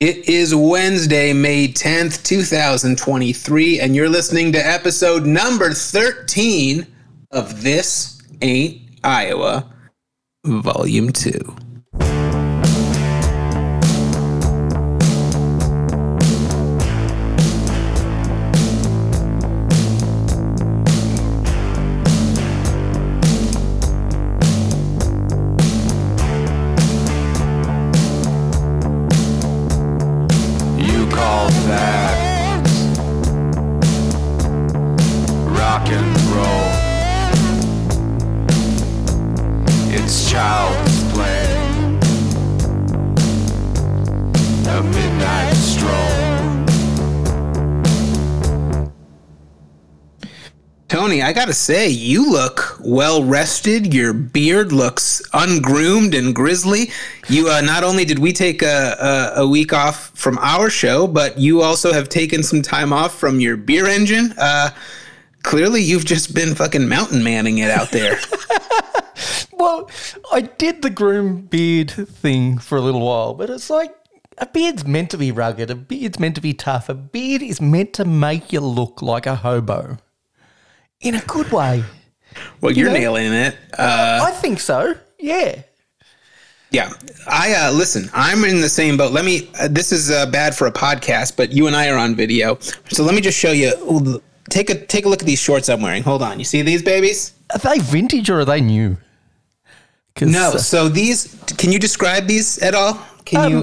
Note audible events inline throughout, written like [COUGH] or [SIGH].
It is Wednesday, May 10th, 2023, and you're listening to episode number 13 of This Ain't Iowa, Volume 2. Tony, I gotta say, you look well rested. Your beard looks ungroomed and grizzly. You uh, not only did we take a, a, a week off from our show, but you also have taken some time off from your beer engine. Uh, clearly, you've just been fucking mountain manning it out there. [LAUGHS] Well, I did the groom beard thing for a little while, but it's like a beard's meant to be rugged, a beard's meant to be tough, a beard is meant to make you look like a hobo. In a good way. well, you're know? nailing it. Uh, I think so. Yeah. Yeah, I uh, listen. I'm in the same boat. Let me. Uh, this is uh, bad for a podcast, but you and I are on video, so let me just show you. Take a take a look at these shorts I'm wearing. Hold on. You see these babies? Are they vintage or are they new? No. uh, So these. Can you describe these at all? Can you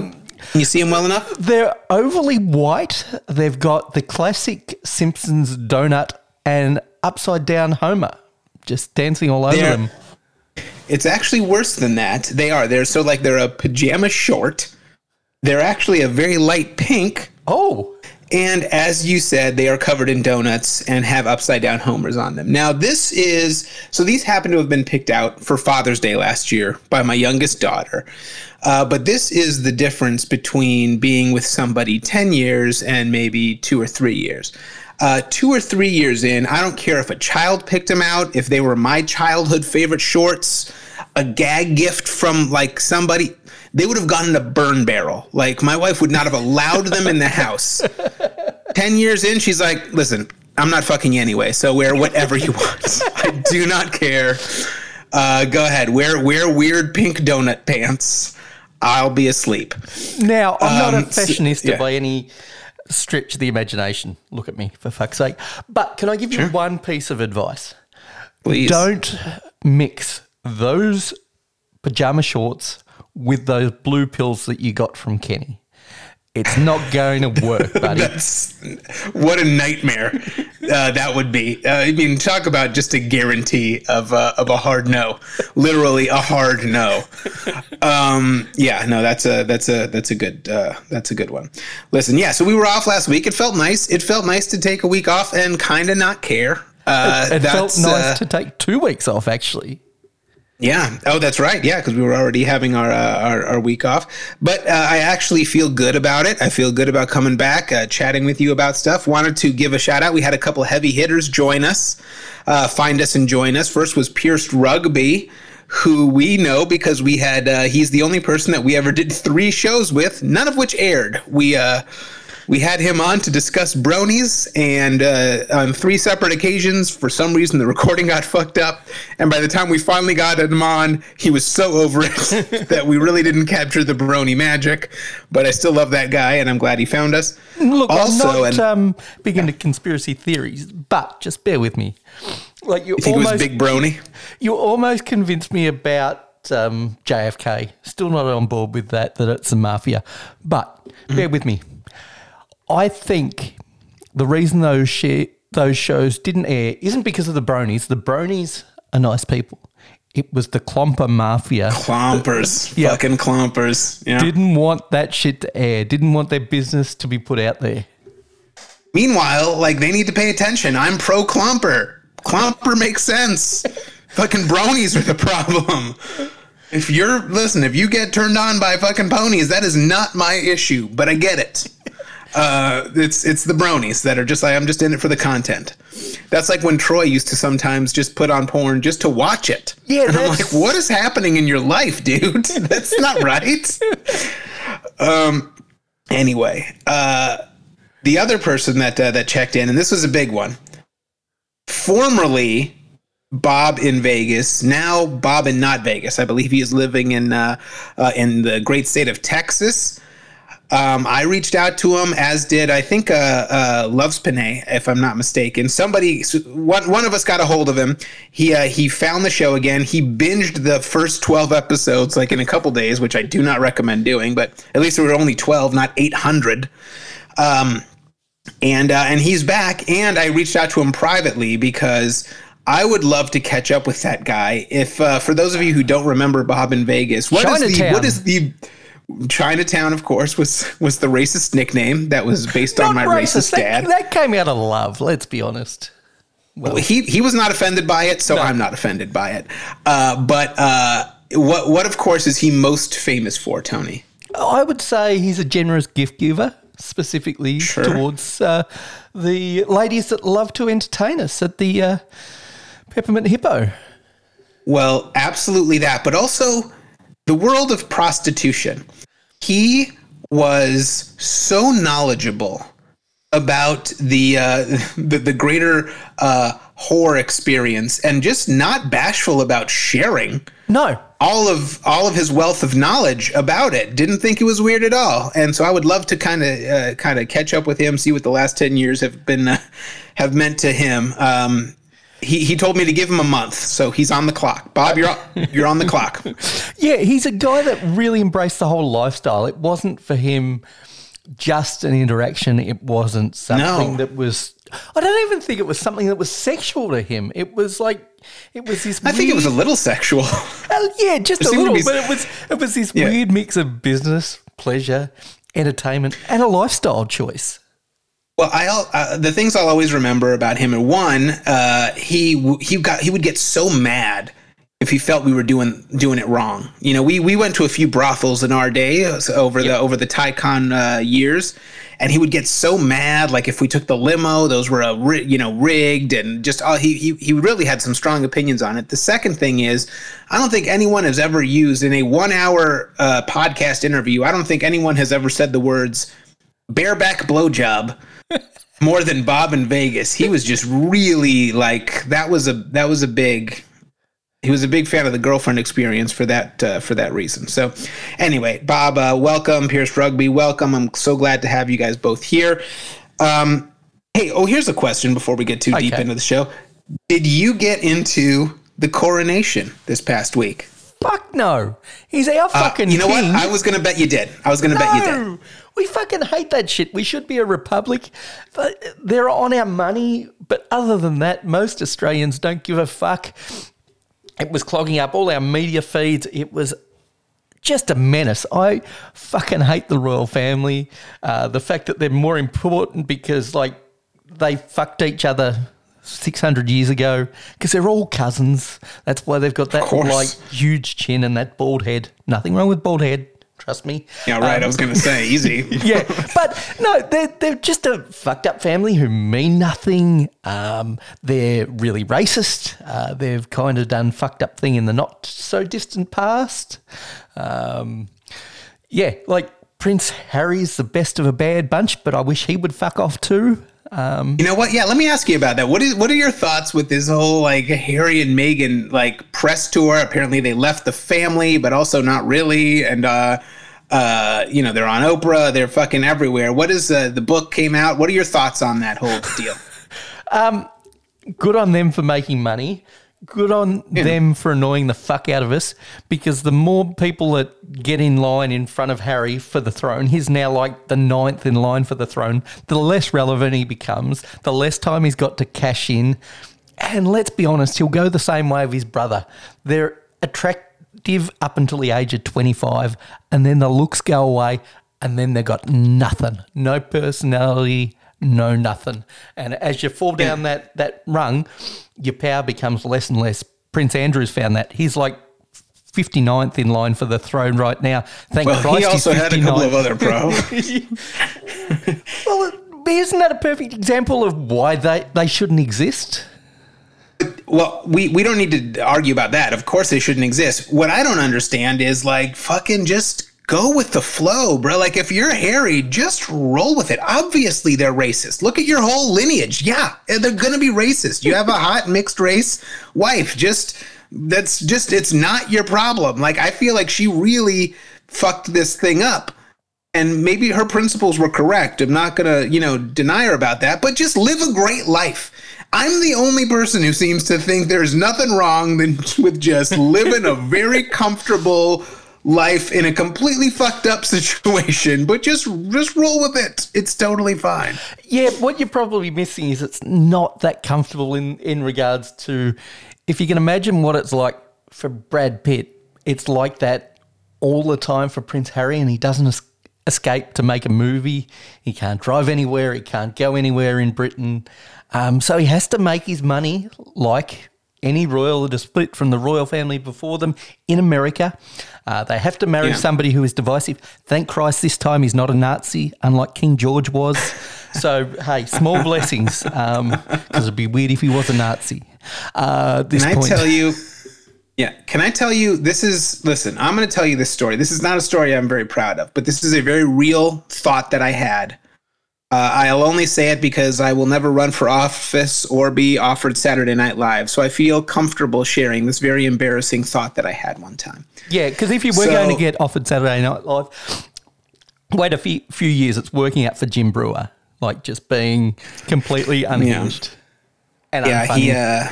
can you see them well enough? they're overly white. They've got the classic Simpsons donut and upside down Homer just dancing all over They're- them. It's actually worse than that. They are. They're so like they're a pajama short. They're actually a very light pink. Oh, And as you said, they are covered in donuts and have upside down homers on them. Now, this is so these happen to have been picked out for Father's Day last year by my youngest daughter. Uh, but this is the difference between being with somebody 10 years and maybe two or three years. Uh, two or three years in, I don't care if a child picked them out, if they were my childhood favorite shorts, a gag gift from like somebody, they would have gone in a burn barrel. Like my wife would not have allowed them in the house. [LAUGHS] 10 years in, she's like, listen, I'm not fucking you anyway, so wear whatever you want. [LAUGHS] I do not care. Uh, go ahead, wear wear weird pink donut pants. I'll be asleep. Now, I'm not Um, a so- fashionista yeah. by any stretch the imagination. Look at me, for fuck's sake. But can I give you one piece of advice? Please. Don't mix those pajama shorts with those blue pills that you got from Kenny. It's not going to work, [LAUGHS] buddy. That's what a nightmare uh, that would be. Uh, I mean, talk about just a guarantee of uh, of a hard no, literally a hard no. Um, yeah, no, that's a that's a that's a good uh, that's a good one. Listen, yeah, so we were off last week. It felt nice. It felt nice to take a week off and kind of not care. Uh, it felt that's, nice uh, to take two weeks off, actually. Yeah. Oh, that's right. Yeah, because we were already having our, uh, our our week off. But uh, I actually feel good about it. I feel good about coming back, uh, chatting with you about stuff. Wanted to give a shout out. We had a couple heavy hitters join us, uh, find us and join us. First was Pierce Rugby, who we know because we had. Uh, he's the only person that we ever did three shows with, none of which aired. We. We had him on to discuss bronies, and uh, on three separate occasions, for some reason, the [LAUGHS] recording got fucked up. And by the time we finally got him on, he was so over it [LAUGHS] that we really didn't capture the brony magic. But I still love that guy, and I'm glad he found us. Look, also, I'm not and um, big into conspiracy theories, but just bear with me. Like you I think almost, it was Big Brony. you almost convinced me about um, JFK. Still not on board with that. That it's a mafia, but bear with me. I think the reason those sh- those shows didn't air isn't because of the Bronies. The Bronies are nice people. It was the Clomper Mafia Clompers. [LAUGHS] Yeah. Fucking clompers. Yeah. didn't want that shit to air. Didn't want their business to be put out there. Meanwhile, like they need to pay attention. I'm pro Clomper. Clomper makes sense. fucking bronies are the problem. If you're listen, if you get turned on by fucking ponies, that is not my issue. But I get it. Uh, it's it's the bronies that are just like I'm just in it for the content. That's like when Troy used to sometimes just put on porn just to watch it. Yeah, and I'm like, what is happening in your life, dude? [LAUGHS] That's not right. [LAUGHS] Um, Anyway, uh, the other person that uh, that checked in, and this was a big one. Formerly Bob in Vegas, now Bob in not Vegas. I believe he is living in uh, uh, in the great state of Texas. Um, I reached out to him, as did I think uh, uh, Loves Panay, if I'm not mistaken. Somebody, one, one of us got a hold of him. He uh, he found the show again. He binged the first 12 episodes like in a couple days, which I do not recommend doing. But at least there were only 12, not 800. Um, and uh, and he's back. And I reached out to him privately because I would love to catch up with that guy. If uh, for those of you who don't remember Bob in Vegas, what is the what is the Chinatown, of course, was was the racist nickname that was based on my racist That, dad. that came out of love. Let's be honest. Well, he he was not offended by it, so I'm not offended by it. Uh, but uh, what what of course is he most famous for, Tony? I would say he's a generous gift giver, specifically Sure. towards uh, the ladies that love to entertain us at the uh, Peppermint Hippo. Well, absolutely that, but also the world of prostitution. He was so knowledgeable about the uh, [LAUGHS] the, the greater uh, whore experience, and just not bashful about sharing No, all of all of his wealth of knowledge about it. Didn't think it was weird at all, and so I would love to kind of uh, kind of catch up with him, see what the last ten years have been uh, [LAUGHS] have meant to him. Um, he he told me to give him a month, so he's on the clock. Bob, you're on, you're on the clock. [LAUGHS] Yeah, he's a guy that really embraced the whole lifestyle. It wasn't for him just an interaction. It wasn't something No. that was. I don't even think it was something that was sexual to him. It was like it was this. I think it was a little sexual. Well, [LAUGHS] oh, yeah, just a little, be- but it was it was this Yeah. weird mix of business, pleasure, entertainment, and a lifestyle choice. Well, I uh, the things I'll always remember about him are one, uh, he he got he would get so mad if he felt we were doing doing it wrong. You know, we we went to a few brothels in our day uh, so over the over the Tycon uh, years, and he would get so mad. Like if we took the limo, those were ri- you know rigged, and just all, he he he really had some strong opinions on it. The second thing is, I don't think anyone has ever used in a one hour uh, podcast interview. I don't think anyone has ever said the words bareback blowjob more than Bob in Vegas. He was just really like that was a that was a big he was a big fan of the girlfriend experience for that uh, for that reason. So anyway, Bob, uh, welcome Pierce Rugby, welcome. I'm so glad to have you guys both here. Um, hey, oh, here's a question before we get too deep into the show. Did you get into the coronation this past week? Fuck no, he's our Uh, fucking. you know king. what? I was gonna bet you did. I was gonna bet you did. We fucking hate that shit. We should be a republic. But They're on our money, but other than that, most Australians don't give a fuck. It was clogging up all our media feeds. It was just a menace. I fucking hate the royal family. Uh, the fact that they're more important because, like, they fucked each other 600 years ago because they're all cousins. That's why they've got that, like, huge chin and that bald head. Nothing wrong with bald head. Trust me. Yeah, right. I was gonna say easy. [LAUGHS] yeah, but no, they're, they're just a fucked up family who mean nothing. Um, they're really racist. Uh, they've kind of done fucked up thing in the not so distant past. Um, yeah, like Prince Harry's the best of a bad bunch, but I wish he would fuck off too. Um, You know what? Yeah, let me ask you about that. What is what are your thoughts with this whole like Harry and Meghan like press tour? Apparently they left the family, but also not really. And uh uh you know, they're on Oprah, they're fucking everywhere. What is uh, the book came out? What are your thoughts on that whole deal? [LAUGHS] um, good on them for making money. Good on them for annoying the fuck out of us because the more people that get in line in front of Harry for the throne, he's now like the ninth in line for the throne, the less relevant he becomes, the less time he's got to cash in. And let's be honest, he'll go the same way of his brother. They're up until the age of 25, and then the looks go away, and then they've got nothing. No personality, no nothing. And as you fall down that, that rung, your power becomes less and less. Prince Andrew's found that. He's like 59th in line for the throne right now. Thank Well, Christ he also he's had a couple of other [LAUGHS] pro. Well, isn't that a perfect example of why they, they shouldn't exist? Well, we we don't need to argue about that. Of course they shouldn't exist. What I don't understand is like fucking just go with the flow, bro. Like if you're Harry, just roll with it. Obviously they're racist. Look at your whole lineage. Yeah, they're gonna be racist. You have a hot mixed race wife. Just that's just it's not your problem. Like I feel like she really fucked this thing up. And maybe her principles were correct. I'm not gonna, you know, deny her about that, but just live a great life. I'm the only person who seems to think there's nothing wrong than [LAUGHS] with just living a very comfortable life in a completely fucked up [LAUGHS] situation, but just just roll with it. It's totally fine. Yeah, what you're probably missing is it's not that comfortable in, in regards to if you can imagine what it's like for Brad Pitt, it's like that all the time for Prince Harry, and he doesn't es- escape to make a movie. He can't drive anywhere, he can't go anywhere in Britain. Um, so he has to make his money like any royal that is split from the royal family before them in America. Uh, they have to marry Yeah. somebody who is divisive. Thank Christ this time he's not a Nazi, unlike King George was. [LAUGHS] so, hey, small blessings, because it'd be weird if he was a Nazi. Uh, this Can I point. tell you? [LAUGHS] Yeah, can I tell you? This is listen. I'm going to tell you this story. This is not a story I'm very proud of, but this is a very real thought that I had. Uh, I'll only say it because I will never run for office or be offered Saturday Night Live. So I feel comfortable sharing this very embarrassing thought that I had one time. Yeah, because if you were So- going to get offered Saturday Night Live, wait a few, few years, it's working out for Jim Breuer, like just being completely unhinged. And Yeah, unfunny. he. Uh,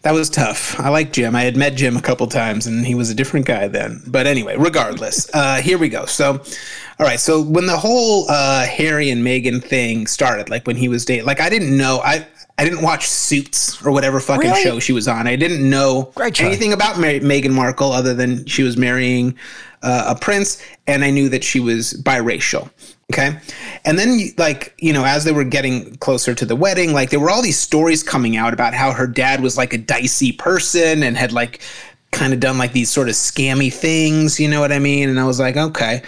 that was tough. I like Jim. I had met Jim a couple times, and he was a different guy then. But anyway, regardless, uh, here we go. So, all right. So when the whole uh, Harry and Meghan thing started, like when he was dating, like I didn't know. I I didn't watch Suits or whatever fucking Really? show she was on. I didn't know anything about Mar- Meghan Markle other than she was marrying uh, a prince, and I knew that she was biracial. Okay. And then, like, you know, as they were getting closer to the wedding, like, there were all these stories coming out about how her dad was like a dicey person and had, like, kind of done like these sort of scammy things. You know what I mean? And I was like, okay.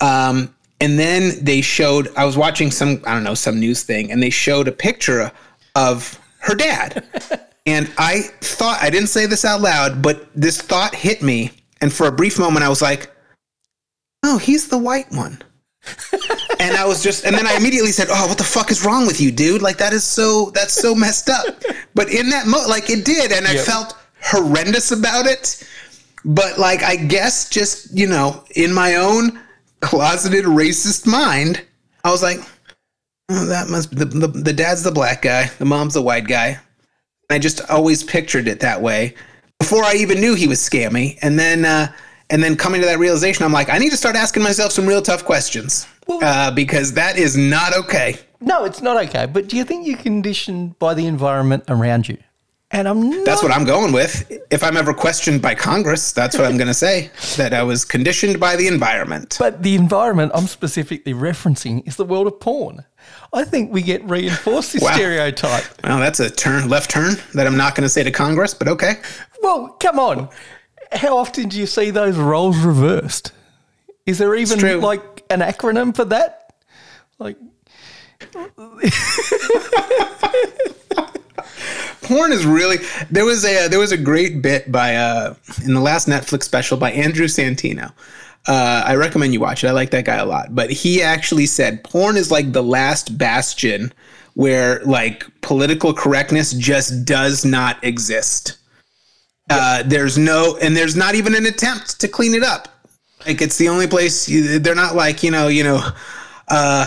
Um, and then they showed, I was watching some, I don't know, some news thing, and they showed a picture of her dad. [LAUGHS] and I thought, I didn't say this out loud, but this thought hit me. And for a brief moment, I was like, oh, he's the white one. [LAUGHS] and I was just, and then I immediately said, "Oh, what the fuck is wrong with you, dude? Like that is so, that's so messed up." But in that mo, like it did, and I felt horrendous about it. But like, I guess just you know, in my own closeted racist mind, I was like, oh, "That must the, the the dad's the black guy, the mom's the white guy." I just always pictured it that way before I even knew he was scammy. And then, uh, and then coming to that realization, I'm like, I need to start asking myself some real tough questions uh, because that is not okay. No, it's not okay. But do you think you're conditioned by the environment around you? And I'm not. That's what I'm going with. If I'm ever questioned by Congress, that's what I'm going to say. That I was conditioned by the environment. But the environment I'm specifically referencing is the world of porn. I think we get reinforced this Wow. stereotype. Well, that's a turn, left turn that I'm not going to say to Congress, but okay. Well, come on. How often do you see those roles reversed? Is there even like an acronym for that? Like, [LAUGHS] porn is really there was a there was a great bit by uh in the last Netflix special by Andrew Santino. Uh, I recommend you watch it. I like that guy a lot. But he actually said porn is like the last bastion where like political correctness just does not exist. Uh, there's no, and there's not even an attempt to clean it up. Like it's the only place you, they're not like you know you know uh,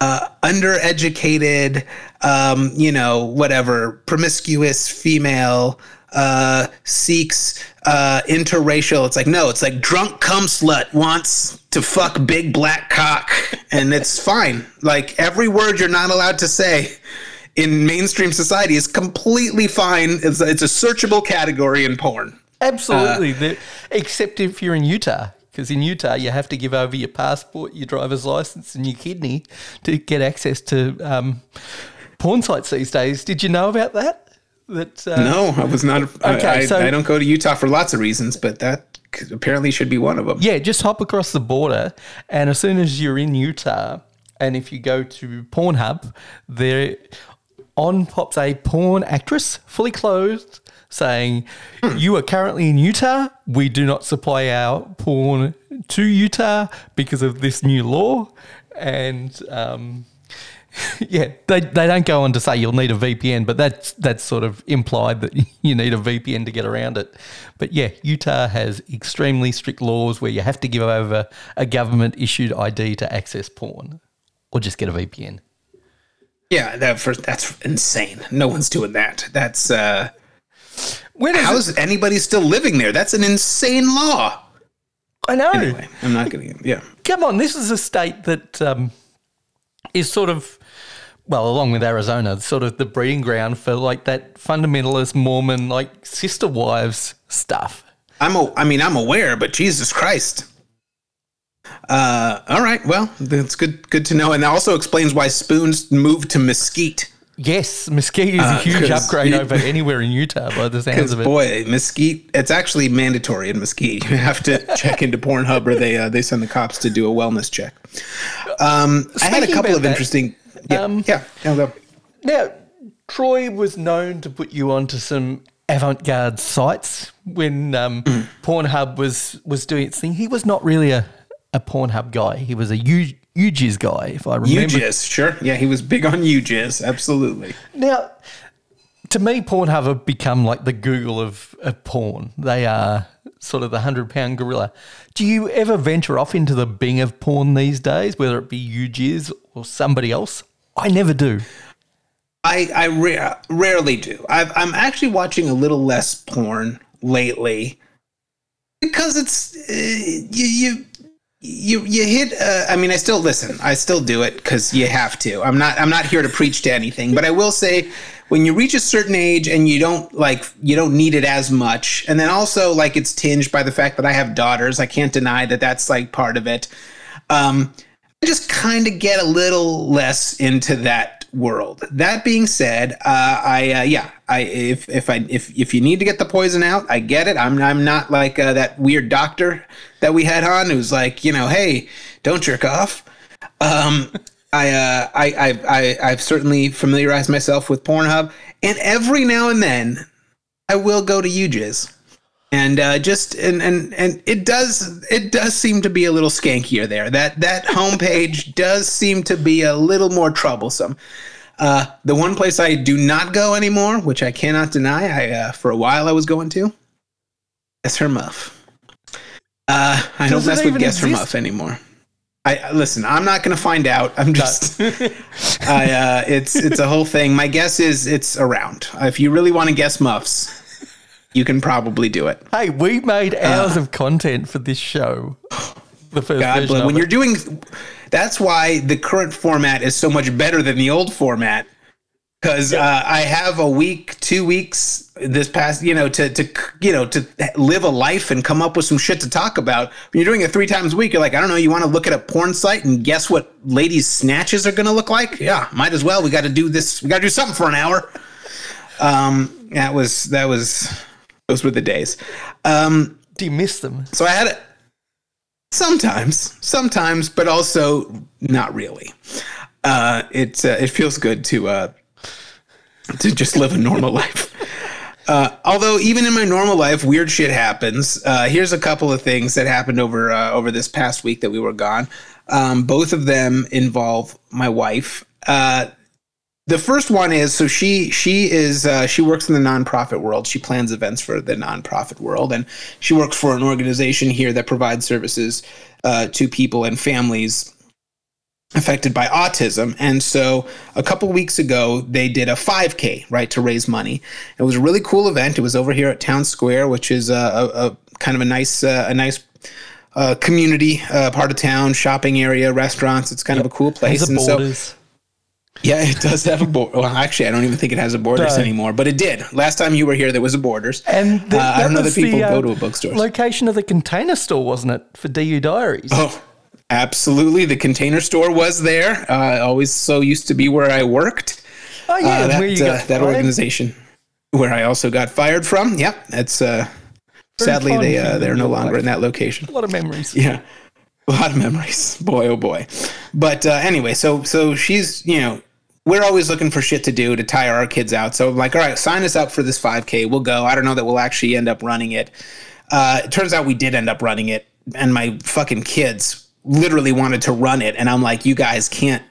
uh, undereducated, um, you know, whatever, promiscuous female uh, seeks uh, interracial. It's like, no, it's like drunk cum slut wants to fuck big black cock. And it's fine. Like every word you're not allowed to say in mainstream society is completely fine. It's, it's a searchable category in porn. absolutely. The- except if you're in Utah. Because in Utah, you have to give over your passport, your driver's license, and your kidney to get access to um, porn sites these days. Did you know about that? That uh, No, I was not. Okay, I, so- I don't go to Utah for lots of reasons, but that apparently should be one of them. Yeah, just hop across the border, and as soon as you're in Utah, and if you go to Pornhub, there on pops a porn actress, fully clothed, saying, You are currently in Utah. We do not supply our porn to Utah because of this new law. And um, [LAUGHS] yeah, they, they don't go on to say you'll need a VPN, but that's that's sort of implied that [LAUGHS] you need a VPN to get around it. But yeah, Utah has extremely strict laws where you have to give over a government issued ID to access porn, or just get a VPN. Yeah, that first that's insane. No one's doing that. That's uh When is how it- is anybody still living there? That's an insane law. I know. Anyway, I'm not gonna yeah. Come on, this is a state that um, is sort of, well, along with Arizona, sort of the breeding ground for like that fundamentalist Mormon, like sister wives stuff. I'm a, I mean I'm aware, but Jesus Christ. Uh all right, well, that's good good to know. And that also explains why Spoons moved to Mesquite. Yes, Mesquite is a huge upgrade over anywhere in Utah by the sounds of it. boy, Mesquite, it's actually mandatory in Mesquite. You have to [LAUGHS] check into Pornhub, or they uh, they send the cops to do a wellness check. Um, I had a couple of that, interesting. Yeah, um, yeah. Now, Troy was known to put you onto some avant-garde sites when um, Mm. Pornhub was was doing its thing. He was not really a, a Pornhub guy. He was a U- YouJizz guy, if I remember. YouJizz, sure. Yeah, he was big on YouJizz. Absolutely. Now, to me, Pornhub have become like the Google of, of porn. They are sort of the hundred pound gorilla. Do you ever venture off into the Bing of porn these days, whether it be YouJizz or somebody else? I never do. I I ra- rarely do. I've, I'm actually watching a little less porn lately because it's uh, you you you you hit. Uh, I mean, I still listen. I still do it because you have to. I'm not I'm not here to preach to anything, but I will say when you reach a certain age and you don't like you don't need it as much, and then also like it's tinged by the fact that I have daughters. I can't deny that that's like part of it. Um, I just kind of get a little less into that world. That being said, uh, I uh, yeah, I if if I if if you need to get the poison out, I get it. I'm I'm not like uh, that weird doctor that we had on who's like, you know, hey, don't jerk off. Um, I, uh, I I I I've certainly familiarized myself with Pornhub, and every now and then, I will go to YouJizz and uh, just and and and it does it does seem to be a little skankier there. That that homepage does seem to be a little more troublesome. Uh, the one place I do not go anymore, which I cannot deny, I uh, for a while I was going to, Guess Her Muff. Uh, I don't mess with Guess Her? Muff anymore. I listen. I'm not going to find out. I'm just. [LAUGHS] [LAUGHS] I, uh, it's it's a whole thing. My guess is it's around. If you really want to guess muffs, you can probably do it. Hey, we made hours of content for this show. The first Uh. God bless. When it. you're doing, that's why the current format is so much better than the old format. Because uh, I have a week, two weeks this past, you know, to to you know to live a life and come up with some shit to talk about. When you're doing it three times a week, you're like, I don't know, you want to look at a porn site and guess what ladies' snatches are going to look like? Yeah, might as well. We got to do this. We got to do something for an hour. Um, that was that was those were the days. Um, Do you miss them? so I had it sometimes, sometimes, but also not really. Uh, it uh, it feels good to uh, to just live a normal [LAUGHS] life. Uh, although even in my normal life, weird shit happens. Uh, here's a couple of things that happened over uh, over this past week that we were gone. Um, both of them involve my wife. Uh, the first one is so she she is uh, she works in the nonprofit world. She plans events for the nonprofit world, and she works for an organization here that provides services uh, to people and families affected by autism. And so a couple weeks ago, they did a 5K, right, to raise money. It was a really cool event. It was over here at Town Square, which is a, a, a kind of a nice, uh, a nice uh, community uh, part of town, shopping area, restaurants. It's kind of a cool place. And so-. Yeah, it does have a border. Well, actually, I don't even think it has a borders No. anymore, but it did. Last time you were here, there was a borders. and th- uh, I don't know that people the, uh, go to a bookstore. Location of the container store, wasn't it, for DU Diaries? Oh, absolutely. The container store was there. Uh, always so used to be where I worked. Oh, yeah, uh, that, where you uh, got that organization where I also got fired from. Yep, that's uh, sadly they, uh, they're no longer life. in that location. A lot of memories. Yeah, [LAUGHS] a lot of memories. Boy, oh boy. But uh, anyway, so so she's you know we're always looking for shit to do to tire our kids out. So I'm like, all right, sign us up for this 5K. We'll go. I don't know that we'll actually end up running it. Uh, it turns out we did end up running it, and my fucking kids literally wanted to run it, and I'm like, you guys can't.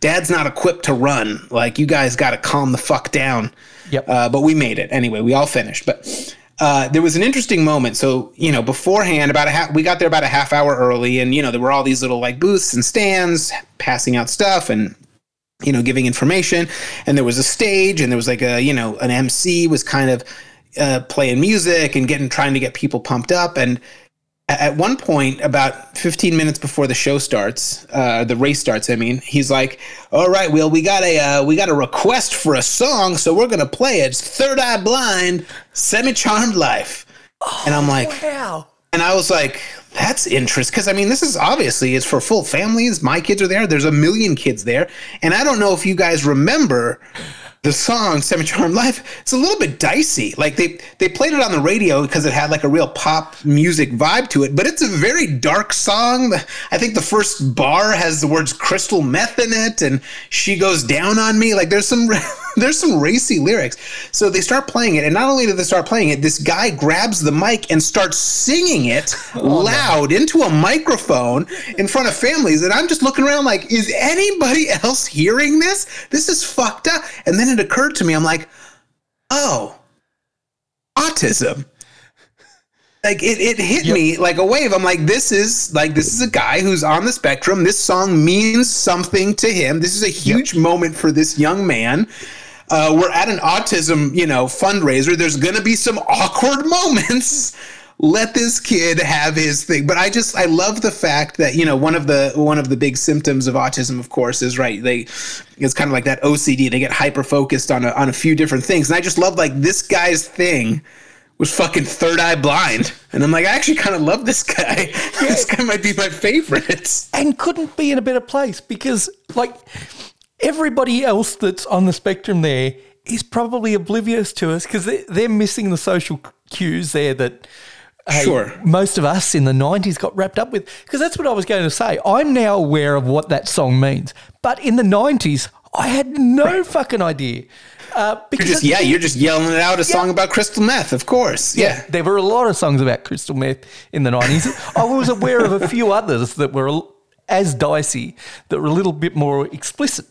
Dad's not equipped to run. Like, you guys got to calm the fuck down. Yep. Uh, but we made it anyway. We all finished, but. Uh, there was an interesting moment. So, you know, beforehand, about a half, we got there about a half hour early, and you know, there were all these little like booths and stands passing out stuff and you know, giving information. And there was a stage, and there was like a, you know, an MC was kind of uh, playing music and getting trying to get people pumped up. And at one point, about 15 minutes before the show starts, uh, the race starts. I mean, he's like, "All right, Will, we got a uh, we got a request for a song, so we're gonna play it. It's Third Eye Blind, Semi Charmed Life." and I'm like, Wow. and I was like, that's interesting because I mean, this is obviously it's for full families. My kids are there. There's a million kids there, and I don't know if you guys remember the song "Semi Charmed Life." It's a little bit dicey. Like they they played it on the radio because it had like a real pop music vibe to it, but it's a very dark song. I think the first bar has the words "crystal meth" in it, and she goes down on me. Like there's some. [LAUGHS] [LAUGHS] There's some racy lyrics. So they start playing it, and not only do they start playing it, this guy grabs the mic and starts singing it [LAUGHS] oh, loud into a microphone in front of families. And I'm just looking around like, is anybody [LAUGHS] else hearing this? This is fucked up. And then it occurred to me, I'm like, oh, autism. Like it, it hit me like a wave. I'm like, this is like this is a guy who's on the spectrum. This song means something to him. This is a huge moment for this young man. Uh, we're at an autism, you know, fundraiser. There's gonna be some awkward [LAUGHS] moments. Let this kid have his thing. But I just I love the fact that you know one of the one of the big symptoms of autism, of course, is right. They it's kind of like that OCD. They get hyper focused on a, on a few different things, and I just love like this guy's thing was fucking third eye blind, and I'm like I actually kind of love this guy. [LAUGHS] this guy might be my favorite. and couldn't be in a better place because like everybody else that's on the spectrum there is probably oblivious to us because they, they're missing the social cues there that hey, Sure. most of us in the 90s got wrapped up with because that's what i was going to say i'm now aware of what that song means but in the 90s i had no fucking idea uh, You're because just yeah, you're just yelling it out a song about crystal meth, of course. Yeah. there were a lot of songs about crystal meth in the 90s. I was aware of a few others that were as dicey, that were a little bit more explicit.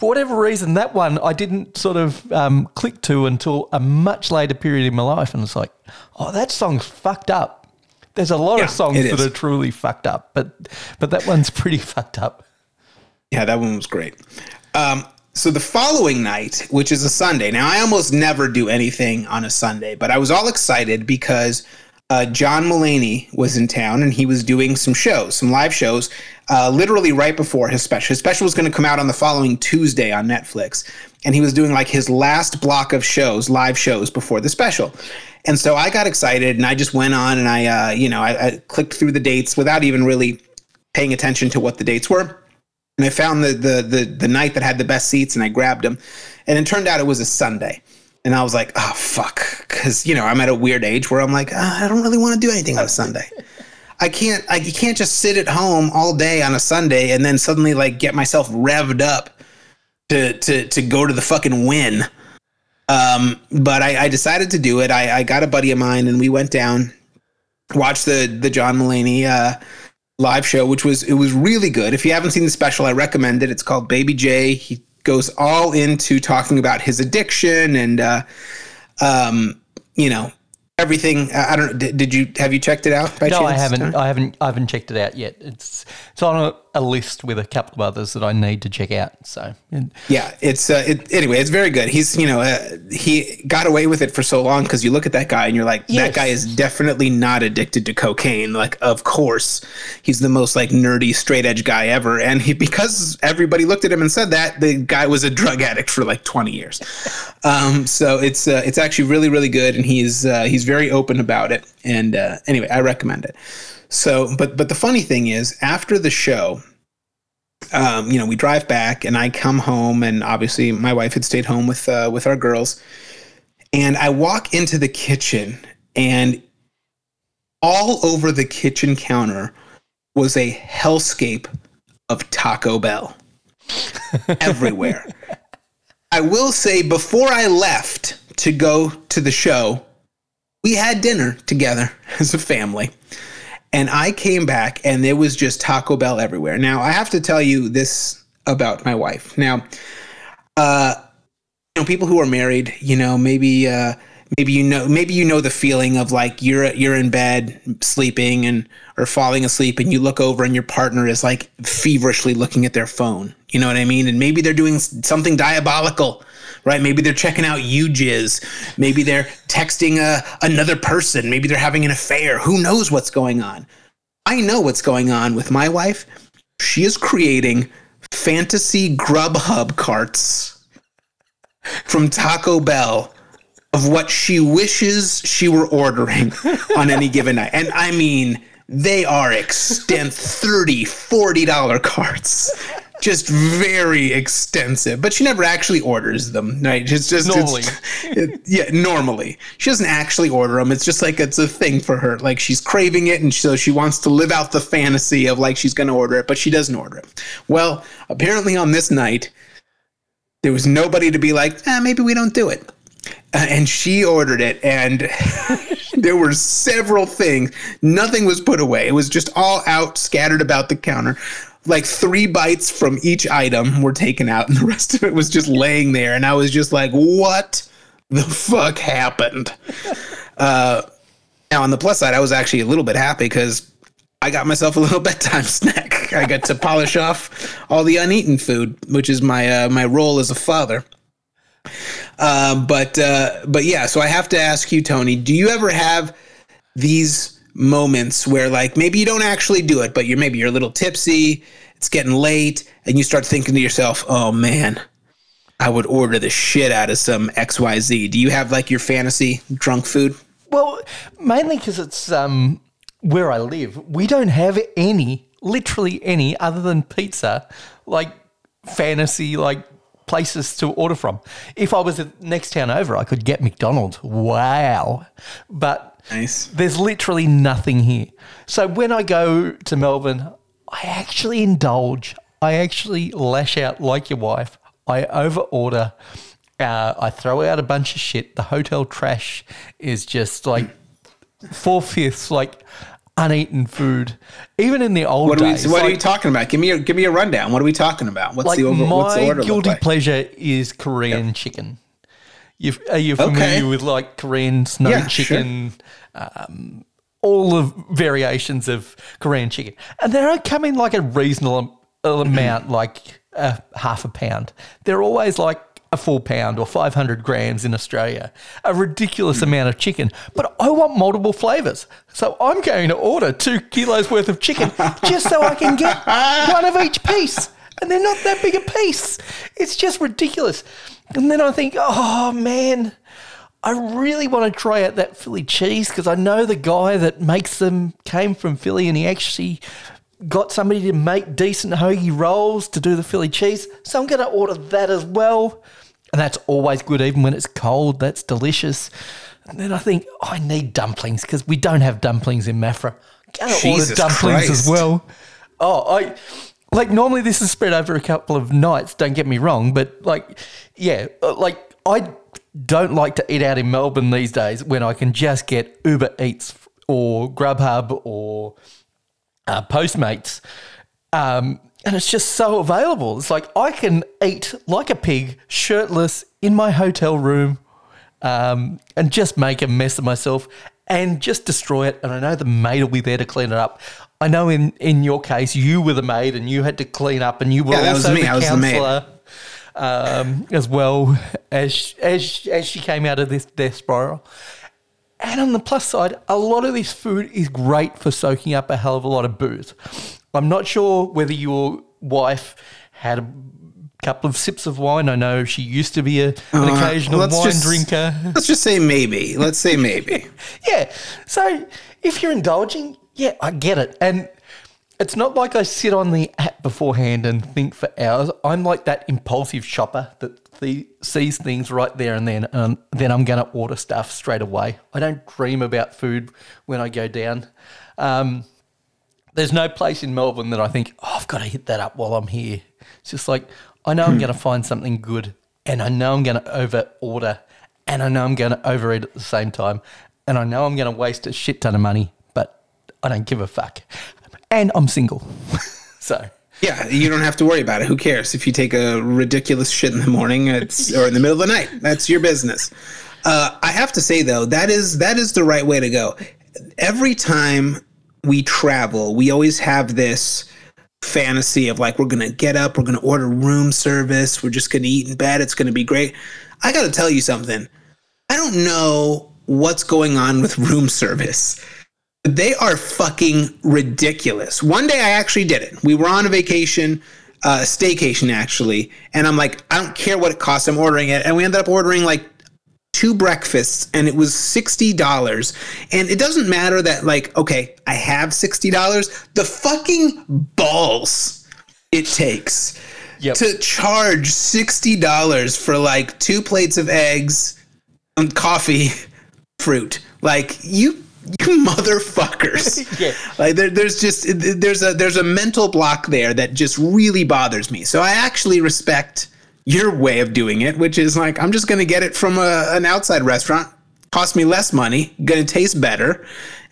For whatever reason, that one I didn't sort of um, click to until a much later period in my life. And it's like, oh, that song's fucked up. There's a lot Yeah, of songs that are truly fucked up, but but that one's [LAUGHS] pretty fucked up. Yeah, that one was great. Um, so the following night, which is a Sunday, now I almost never do anything on a Sunday, but I was all excited because uh, John Mulaney was in town and he was doing some shows, some live shows, uh, literally right before his special. His special was going to come out on the following Tuesday on Netflix, and he was doing like his last block of shows, live shows before the special. And so I got excited and I just went on and I, uh, you know, I, I clicked through the dates without even really paying attention to what the dates were and I found the, the the the night that had the best seats, and I grabbed them, and it turned out it was a Sunday, and I was like, oh fuck, because you know I'm at a weird age where I'm like, ah, I don't really want to do anything on a Sunday. I can't, I you can't just sit at home all day on a Sunday and then suddenly like get myself revved up to to to go to the fucking win. Um, but I, I decided to do it. I, I got a buddy of mine, and we went down, watched the the John Mulaney uh, live show, which was it was really good. If you haven't seen the special, I recommend it. It's called Baby J. He goes all into talking about his addiction and uh, um, you know everything. I don't. Did, did you have you checked it out? By No, I haven't. I haven't. I haven't checked it out yet. It's it's on a, a list with a couple of others that I need to check out. So Yeah, it's uh, it, anyway. It's very good. He's you know uh, he got away with it for so long because you look at that guy and you're like Yes. that guy is definitely not addicted to cocaine. Like of course he's the most like nerdy straight edge guy ever, and he because everybody looked at him and said that the guy was a drug addict for like 20 years. Um, so it's uh, it's actually really really good, and he's uh, he's very open about it. And uh, anyway, I recommend it. So, but but the funny thing is, after the show, um, you know, we drive back and I come home and obviously my wife had stayed home with uh, with our girls. And I walk into the kitchen and all over the kitchen counter was a hellscape of Taco Bell. [LAUGHS] Everywhere. I will say before I left to go to the show, we had dinner together [LAUGHS] as a family. And I came back and there was just Taco Bell everywhere. Now, I have to tell you this about my wife. Now, uh, you know, people who are married, you know, maybe uh, maybe you know maybe you know the feeling of like you're you're in bed sleeping and or falling asleep and you look over and your partner is like feverishly looking at their phone. You know what I mean? And maybe they're doing something diabolical. Right? Maybe they're checking out YouJizz. Maybe they're texting a, another person. Maybe they're having an affair. Who knows what's going on? I know what's going on with my wife. She is creating fantasy Grubhub carts from Taco Bell of what she wishes she were ordering on any given night. And I mean, they are extent 30 40 dollar carts just very extensive but she never actually orders them right? It's just Normally. it's, [LAUGHS] it- yeah normally. She doesn't actually order them it's just like it's a thing for her. Like she's craving it and so she wants to live out the fantasy of like she's going to order it but she doesn't order it well apparently on this night there was nobody to be like ah, maybe we don't do it. Uh, and she ordered it and [LAUGHS] there were several things. Nothing was put away. It was just all out scattered about the counter like three bites from each item were taken out and the rest of it was just laying there and i was just like what the fuck happened? [LAUGHS] Uh, now on the plus side i was actually a little bit happy because i got myself a little [LAUGHS] bedtime snack. I got to polish off all the uneaten food which is my uh, my role as a father. Uh, but uh, but yeah, so I have to ask you, Tony, do you ever have these moments where like maybe you don't actually do it, but you're maybe you're a little tipsy, it's getting late, and you start thinking to yourself, oh man, I would order the shit out of some XYZ. Do you have like your fantasy drunk food? Well, mainly because it's um, where I live. We don't have any, literally any, other than pizza, like fantasy, like places to order from. If I was at next town over, I could get McDonald's. Wow. But Nice. there's literally nothing here. So when I go to Melbourne, I actually indulge. I actually lash out like your wife. I overorder. Uh, I throw out a bunch of shit. The hotel trash is just like four fifths like uneaten food. Even in the old What are we? days, What are you talking about? Give me a give me a rundown. What are we talking about? What's like the over? What's the my order guilty like? pleasure is Korean chicken. You are you familiar Okay. with like Korean snow Yeah, sure. Um, all the variations of Korean chicken, and they don't come in like a reasonable amount, [CLEARS THROAT] like a half a pound. They're always like a full pound or 500 grams in Australia, a ridiculous amount of chicken. But I want multiple flavors. So I'm going to order two kilos worth of chicken [LAUGHS] just so I can get one of each piece. And they're not that big a piece. It's just ridiculous. And then I think, oh man, I really want to try out that Philly cheese because I know the guy that makes them came from Philly and he actually got somebody to make decent hoagie rolls to do the Philly cheese. So I'm going to order that as well. And that's always good, even when it's cold. That's delicious. And then I think, oh, I need dumplings because we don't have dumplings in Maffra. Going to order dumplings Christ. as well. Oh, I like normally this is spread over a couple of nights. Don't get me wrong, but like, yeah, uh, like I don't like to eat out in Melbourne these days when I can just get Uber Eats or Grubhub or uh, Postmates, um, and it's just so available. It's like I can eat like a pig, shirtless in my hotel room, um, and just make a mess of myself and just destroy it. And I know the maid will be there to clean it up. I know in in your case, you were the maid and you had to clean up, and you were Yeah, that was also me. the I was the maid. counselor. Um, as well as as as she came out of this death spiral, and on the plus side, a lot of this food is great for soaking up a hell of a lot of booze. I'm not sure whether your wife had a couple of sips of wine. I know she used to be a, an Uh, occasional wine just- drinker. Let's just say maybe. Let's say maybe. [LAUGHS] yeah. So if you're indulging, yeah, I get it. And it's not like I sit on the app beforehand and think for hours. I'm like that impulsive shopper that the, sees things right there and then, and then I'm going to order stuff straight away. I don't dream about food when I go down. Um, there's no place in Melbourne that I think, oh, I've got to hit that up while I'm here. It's just like, I know I'm going to find something good and I know I'm going to over order, and I know I'm going to overeat at the same time, and I know I'm going to waste a shit ton of money, but I don't give a fuck. And I'm single. [LAUGHS] so, Yeah, you don't have to worry about it. Who cares if you take a ridiculous shit in the morning it's, or in the middle of the night? That's your business. Uh, I have to say though, that is that is the right way to go. Every time we travel, we always have this fantasy of like we're gonna get up, we're gonna order room service, we're just gonna eat in bed, it's gonna be great. I gotta tell you something. I don't know what's going on with room service. They are fucking ridiculous. One day I actually did it. We were on a vacation, uh, staycation actually, and I'm like, I don't care what it costs. I'm ordering it, and we ended up ordering like two breakfasts, and it was sixty dollars. And it doesn't matter that like, okay, I have sixty dollars. The fucking balls it takes Yep. to charge sixty dollars for like two plates of eggs and coffee, [LAUGHS] fruit. Like you, [LAUGHS] you motherfuckers. [LAUGHS] Yeah. Like there, there's just there's a there's a mental block there that just really bothers me. So I actually respect your way of doing it, which is like I'm just gonna get it from a, an outside restaurant, cost me less money, gonna taste better,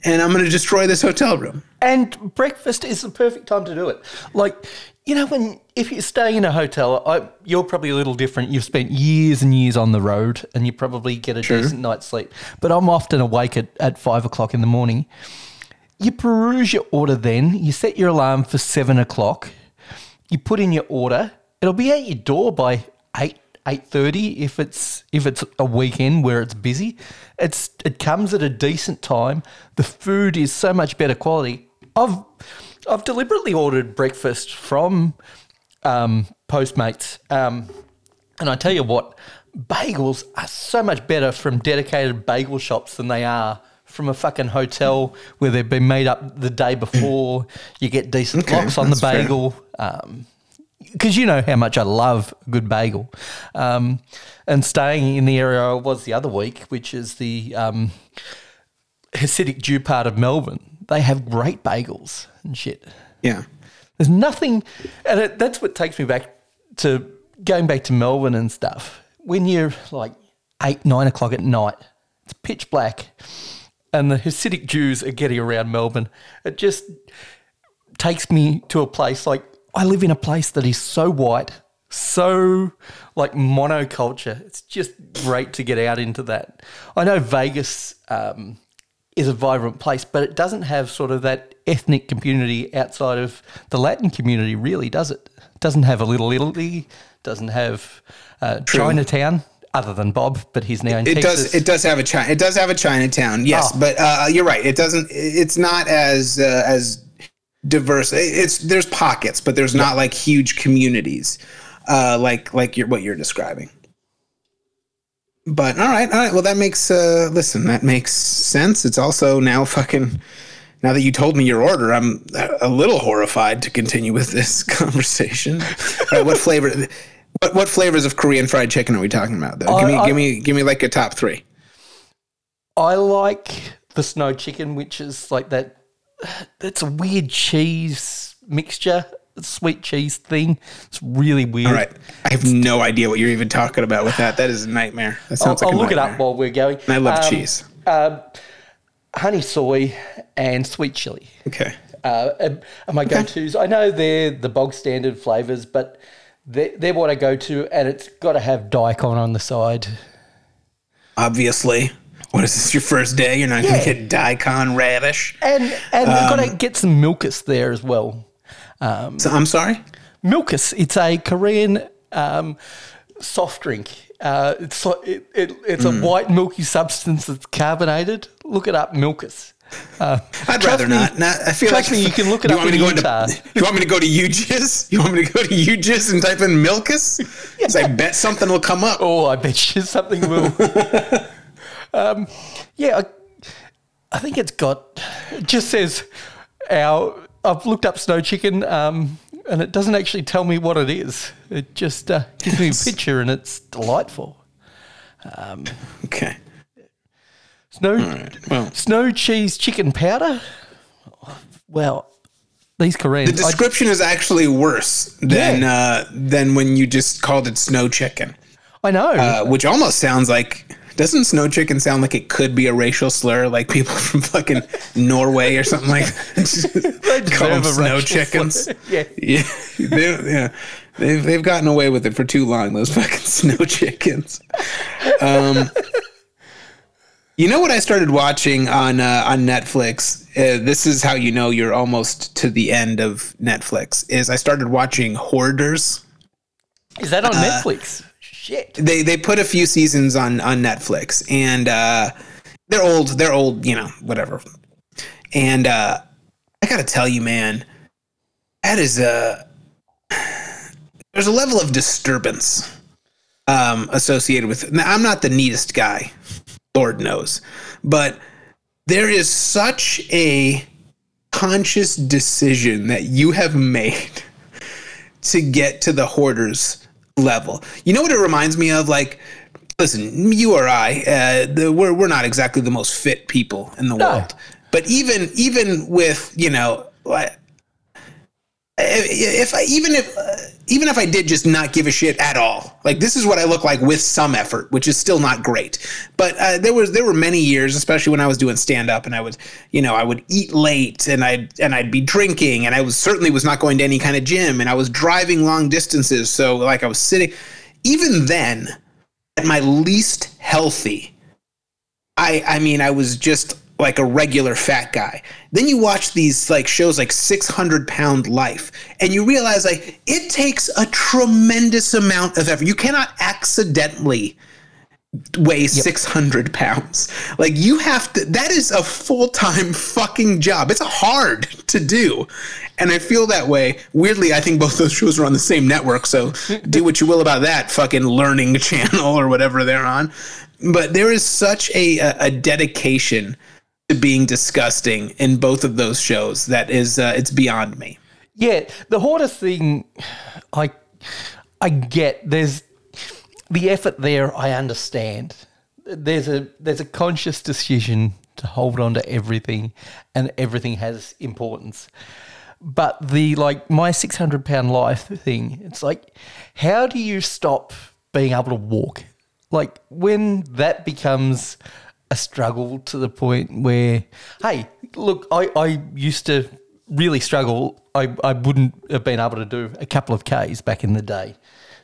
and I'm gonna destroy this hotel room. And breakfast is the perfect time to do it. Like, you know, when if you're staying in a hotel, I, you're probably a little different. You've spent years and years on the road, and you probably get a decent night's sleep. But I'm often awake at, at five o'clock in the morning. You peruse your order then. You set your alarm for seven o'clock. You put in your order. It'll be at your door by eight eight thirty if it's if it's a weekend where it's busy. It's it comes at a decent time. The food is so much better quality. I've I've deliberately ordered breakfast from um, Postmates, um, and I tell you what, bagels are so much better from dedicated bagel shops than they are from a fucking hotel where they've been made up the day before. You get decent Okay, lox on the bagel. Um, because you know how much I love good bagel. Um, and staying in the area I was the other week, which is the um, Hasidic Jew part of Melbourne, they have great bagels and shit. Yeah. There's nothing, and it, that's what takes me back to going back to Melbourne and stuff. When you're like eight, nine o'clock at night, it's pitch black, and the Hasidic Jews are getting around Melbourne. It just takes me to a place like I live in a place that is so white, so like monoculture. It's just great to get out into that. I know Vegas um, is a vibrant place, but it doesn't have sort of that ethnic community outside of the Latin community, really, does it? Doesn't have a Little Italy, doesn't have uh, Chinatown. Other than Bob, but he's now in It Texas. does. It does have a China. It does have a Chinatown. Yes, Oh. but uh, you're right. It doesn't. It's not as uh, as diverse. It's there's pockets, but there's not like huge communities, uh, like like you're, what you're describing. But all right, all right. Well, that makes uh, listen. That makes sense. It's also now fucking. Now that you told me your order, I'm a little horrified to continue with this [LAUGHS] conversation. Right, what flavor? What what flavors of Korean fried chicken are we talking about? Though, give me I- give me give me like a top three. I like the snow chicken, which is like that. It's a weird cheese mixture, sweet cheese thing. It's really weird. All right, I have no idea what you're even talking about with that. That is a nightmare. That I'll, sounds like I'll look it nightmare. up while we're going. And I love Um, cheese. Honey soy and sweet chili. Okay. Uh, are- are my go-tos. I know they're the bog standard flavors, but they're, they're what I go to, and it's got to have daikon on the side. Obviously, what is this? Your first day? You're not Yeah. gonna get daikon radish. And and you've got Um, to get some Milkis there as well. So, I'm sorry. Milkis. It's a Korean um, soft drink. Uh, it's it, it, it's Hmm. a white milky substance that's carbonated. Look it up, Milkis. Uh, I'd rather me- not. not. I feel trust like me, you can look it you up want me in to go Utah. Into, [LAUGHS] you want me to go to YouJizz? [LAUGHS] You want me to go to YouJizz and type in Milkis? [LAUGHS] 'Cause I bet something will come up. Oh, I bet you something will. um, yeah, I, I think it's got. It just says our. I've looked up snow chicken, um, and it doesn't actually tell me what it is. It just uh, gives me a picture, and it's delightful. Okay. Snow, Well, snow cheese chicken powder. Well, these Koreans. the I- description is actually worse than Yeah. uh, than when you just called it snow chicken. I know. uh, which almost sounds like doesn't snow chicken sound like it could be a racial slur, like people [LAUGHS] from fucking Norway or something like that. [LAUGHS] Call them a snow chickens. slur. [LAUGHS] Yeah. Yeah, they, yeah, they've they've gotten away with it for too long. Those fucking snow chickens. Um, you know what I started watching on uh, on Netflix? Uh, this is how you know you're almost to the end of Netflix. Is I started watching Hoarders. Is that on uh, Netflix? Shit. They they put a few seasons on on Netflix, and uh, they're old. They're old. You know, whatever. And uh, I gotta tell you, man, that is a [SIGHS] there's a level of disturbance um, associated with. Now, I'm not the neatest guy, Lord knows, but there is such a conscious decision that you have made [LAUGHS] to get to the hoarders level. You know what it reminds me of? Like, listen, you or I, uh, the, we're we're not exactly the most fit people in the No. world, but even even with you know, like, if I even if uh, even if I did just not give a shit at all, like this is what I look like with some effort, which is still not great. But uh, there was there were many years, especially when I was doing stand up, and I would you know I would eat late, and I and I'd be drinking, and I was certainly was not going to any kind of gym, and I was driving long distances, so like I was sitting. Even then, at my least healthy, I I mean I was just like a regular fat guy. Then you watch these like shows like 600 pound life and you realize like it takes a tremendous amount of effort. You cannot accidentally weigh 600 pounds. Like you have to that is a full-time fucking job. It's hard to do. And I feel that way. Weirdly, I think both those shows are on the same network, so [LAUGHS] do what you will about that fucking learning [LAUGHS] channel or whatever they're on. But there is such a a, a dedication to being disgusting in both of those shows that is uh, it's beyond me. Yeah, the hoarder thing, I, I get. There's the effort there. I understand. There's a there's a conscious decision to hold on to everything, and everything has importance. But the like my six hundred pound life thing, it's like, how do you stop being able to walk? Like when that becomes a struggle to the point where, hey, look, I, I used to really struggle. I, I wouldn't have been able to do a couple of Ks back in the day.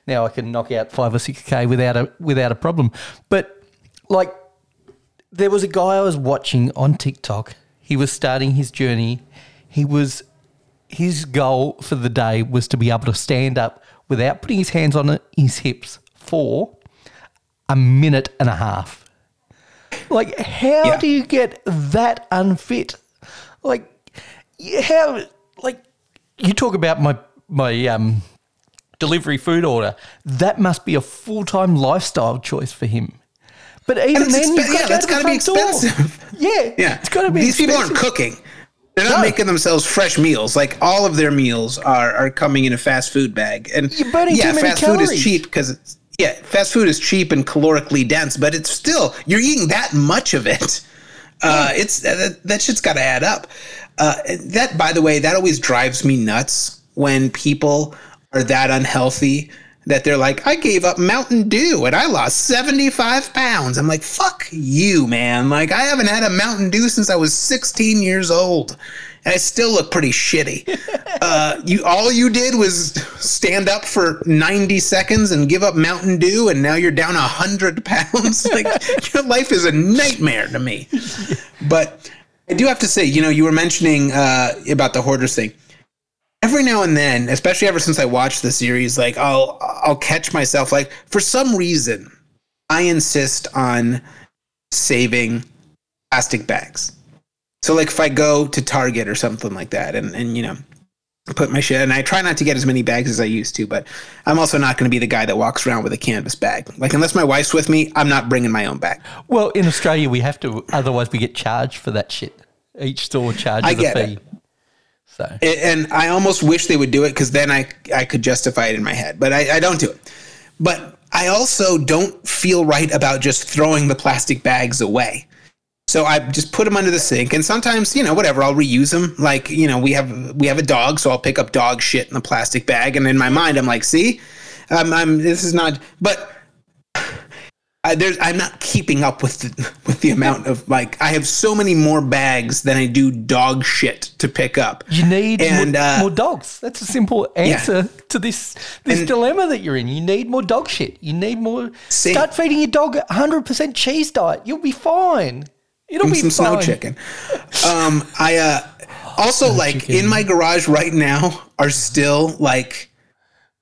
Now I can knock out five or six K without a without a problem. But like there was a guy I was watching on TikTok. He was starting his journey. He was his goal for the day was to be able to stand up without putting his hands on his hips for a minute and a half. Like, how Yeah. do you get that unfit? Like, how? Like, you talk about my my um delivery food order. That must be a full time lifestyle choice for him. But even then, got yeah, to that's go to gotta be expensive. [LAUGHS] Yeah, Yeah, it's got to be. These people aren't cooking. They're not No. making themselves fresh meals. Like all of their meals are are coming in a fast food bag, and You're burning yeah, fast food is cheap because it's yeah, fast food is cheap and calorically dense, but it's still you're eating that much of it. Uh, it's that, that shit's got to add up. Uh, that, by the way, that always drives me nuts when people are that unhealthy that they're like, I gave up Mountain Dew and I lost 75 pounds. I'm like, fuck you, man. Like, I haven't had a Mountain Dew since I was 16 years old. And I still look pretty shitty. [LAUGHS] Uh, you all you did was stand up for 90 seconds and give up Mountain Dew, and now you're down 100 pounds. [LAUGHS] like, your life is a nightmare to me. But I do have to say, you know, you were mentioning uh, about the hoarders thing. Every now and then, especially ever since I watched the series, like I'll I'll catch myself like for some reason I insist on saving plastic bags. So like if I go to Target or something like that and and you know put my shit and I try not to get as many bags as I used to, but I'm also not going to be the guy that walks around with a canvas bag. Like unless my wife's with me, I'm not bringing my own bag. Well, in Australia, we have to, otherwise, we get charged for that shit. Each store charges I get a it. So, and I almost wish they would do it because then I I could justify it in my head, but I, I don't do it. But I also don't feel right about just throwing the plastic bags away. So I just put them under the sink, and sometimes you know whatever I'll reuse them. Like you know we have we have a dog, so I'll pick up dog shit in a plastic bag, and in my mind I'm like, see, um, I'm this is not. But I, there's I'm not keeping up with the, with the amount of like I have so many more bags than I do dog shit to pick up. You need And, more, uh, more dogs. That's a simple answer to this this And- dilemma that you're in. You need more dog shit. You need more. See- start feeding your dog 100% cheese diet. You'll be fine. It'll be some snow chicken. Um, I uh, also like in my garage right now are still like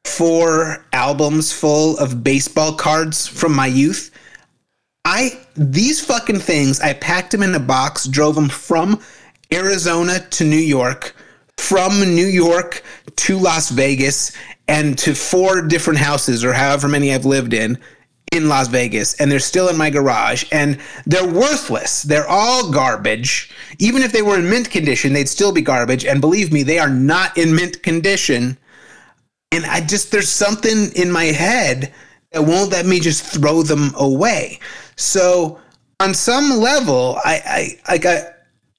four albums full of baseball cards from my youth. I these fucking things. I packed them in a box, drove them from Arizona to New York, from New York to Las Vegas, and to four different houses or however many I've lived in in Las Vegas, and they're still in my garage, and they're worthless. They're all garbage. Even if they were in mint condition, they'd still be garbage. And believe me, they are not in mint condition. And I just there's something in my head that won't let me just throw them away. So on some level, I I like I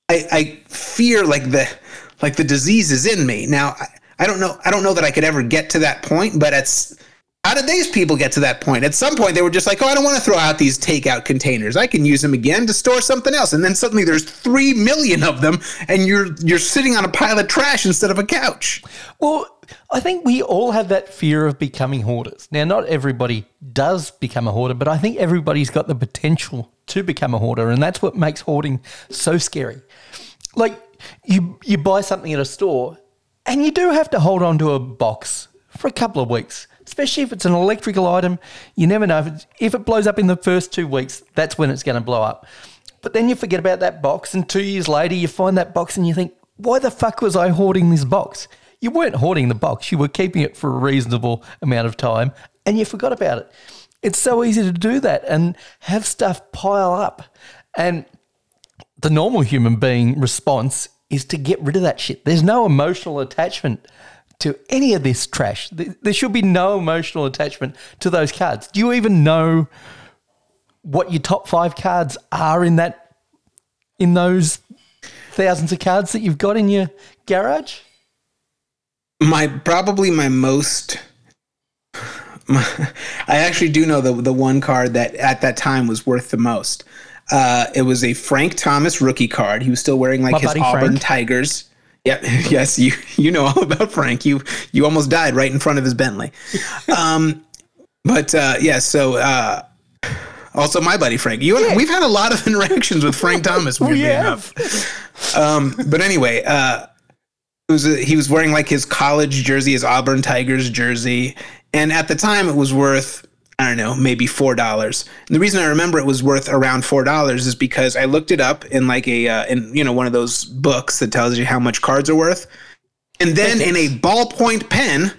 I, I fear like the like the disease is in me. Now I, I don't know I don't know that I could ever get to that point, but it's how did these people get to that point? At some point, they were just like, "Oh, I don't want to throw out these takeout containers. I can use them again to store something else." And then suddenly, there's three million of them, and you're you're sitting on a pile of trash instead of a couch. Well, I think we all have that fear of becoming hoarders. Now, not everybody does become a hoarder, but I think everybody's got the potential to become a hoarder, and that's what makes hoarding so scary. Like you, you buy something at a store, and you do have to hold on to a box for a couple of weeks, especially if it's an electrical item. You never know if, it's, if it blows up in the first two weeks. That's when it's going to blow up. But then you forget about that box, and two years later, you find that box, and you think, "Why the fuck was I hoarding this box?" You weren't hoarding the box; you were keeping it for a reasonable amount of time, and you forgot about it. It's so easy to do that and have stuff pile up, and the normal human being response is to get rid of that shit. There's no emotional attachment to any of this trash. There should be no emotional attachment to those cards. Do you even know what your top five cards are in that in those thousands of cards that you've got in your garage? my probably my most [LAUGHS] my, I actually do know the the one card that at that time was worth the most. Uh, it was a Frank Thomas rookie card. He was still wearing like My his Auburn Frank. Tigers. Yep. [LAUGHS] Yes, you you know all about Frank. You you almost died right in front of his Bentley. Um, but uh, yeah, so uh, also my buddy Frank. You and we've had a lot of [LAUGHS] interactions with Frank Thomas. [LAUGHS] weirdly have. enough. Um, but anyway, uh, it was a, he was wearing like his college jersey, his Auburn Tigers jersey, and at the time it was worth I don't know, maybe four dollars. And the reason I remember it was worth around four dollars is because I looked it up in like a uh, in you know one of those books that tells you how much cards are worth, and then in a ballpoint pen.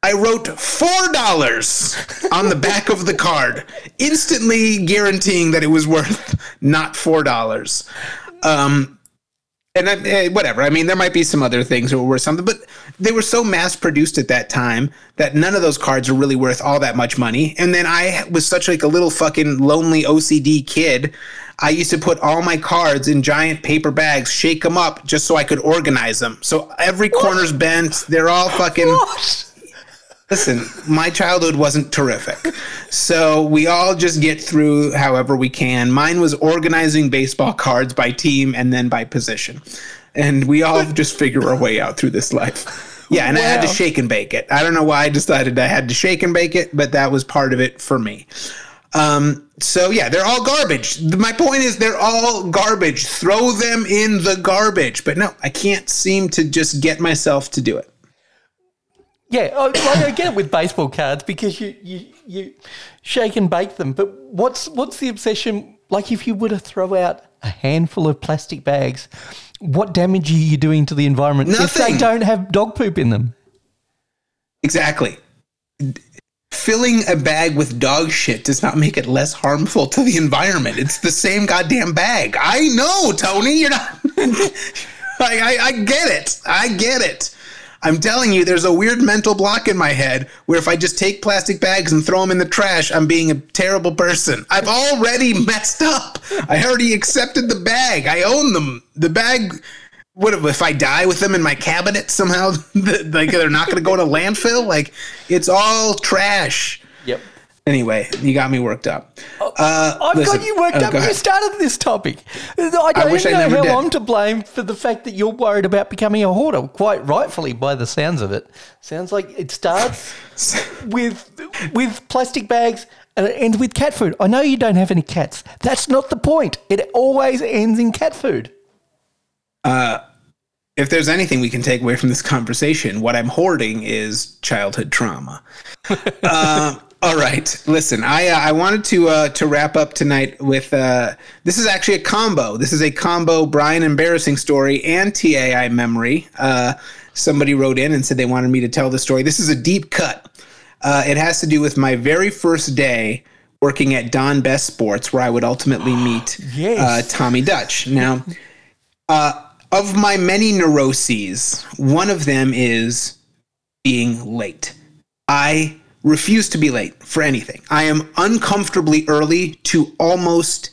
I wrote four dollars on the back of the card, instantly guaranteeing that it was worth not four dollars. Um, and I, eh, whatever. I mean, there might be some other things that were worth something, but they were so mass produced at that time that none of those cards are really worth all that much money. And then I was such like a little fucking lonely OCD kid. I used to put all my cards in giant paper bags, shake them up just so I could organize them. So every corner's bent. They're all fucking. Listen, my childhood wasn't terrific. So we all just get through however we can. Mine was organizing baseball cards by team and then by position. And we all just figure our way out through this life. Yeah, and I had to shake and bake it. I don't know why I decided I had to shake and bake it, but that was part of it for me. Um, so yeah, they're all garbage. My point is they're all garbage. Throw them in the garbage. But no, I can't seem to just get myself to do it. Yeah, I, like I get it with baseball cards because you, you you shake and bake them. But what's what's the obsession? Like if you were to throw out a handful of plastic bags, what damage are you doing to the environment if they don't have dog poop in them? Exactly. Filling a bag with dog shit does not make it less harmful to the environment. It's the same goddamn bag. I know, Tony. You're not. [LAUGHS] I, I, I get it. I get it. I'm telling you, there's a weird mental block in my head where if I just take plastic bags and throw them in the trash, I'm being a terrible person. I've already [LAUGHS] messed up. I already accepted the bag. I own them. The bag. What if, if I die with them in my cabinet somehow? [LAUGHS] like they're not going to go to landfill? Like it's all trash. Yep. Anyway, you got me worked up. Uh, I've listen- got you worked oh, up. go You started this topic. I don't I know how did. I'm to blame for the fact that you're worried about becoming a hoarder. Quite rightfully, by the sounds of it, sounds like it starts [LAUGHS] with with plastic bags and it ends with cat food. I know you don't have any cats. That's not the point. It always ends in cat food. if there's anything we can take away from this conversation, what I'm hoarding is childhood trauma. uh, [LAUGHS] all right, listen. I uh, I wanted to uh, to wrap up tonight with uh, this is actually a combo. This is a combo Brian embarrassing story and TAI memory. Uh, somebody wrote in and said they wanted me to tell the story. This is a deep cut. Uh, it has to do with my very first day working at Don Best Sports, where I would ultimately [GASPS] meet Yes. uh, Tommy Dutch. Now, uh, of my many neuroses, one of them is being late. I refuse to be late for anything. I am uncomfortably early to almost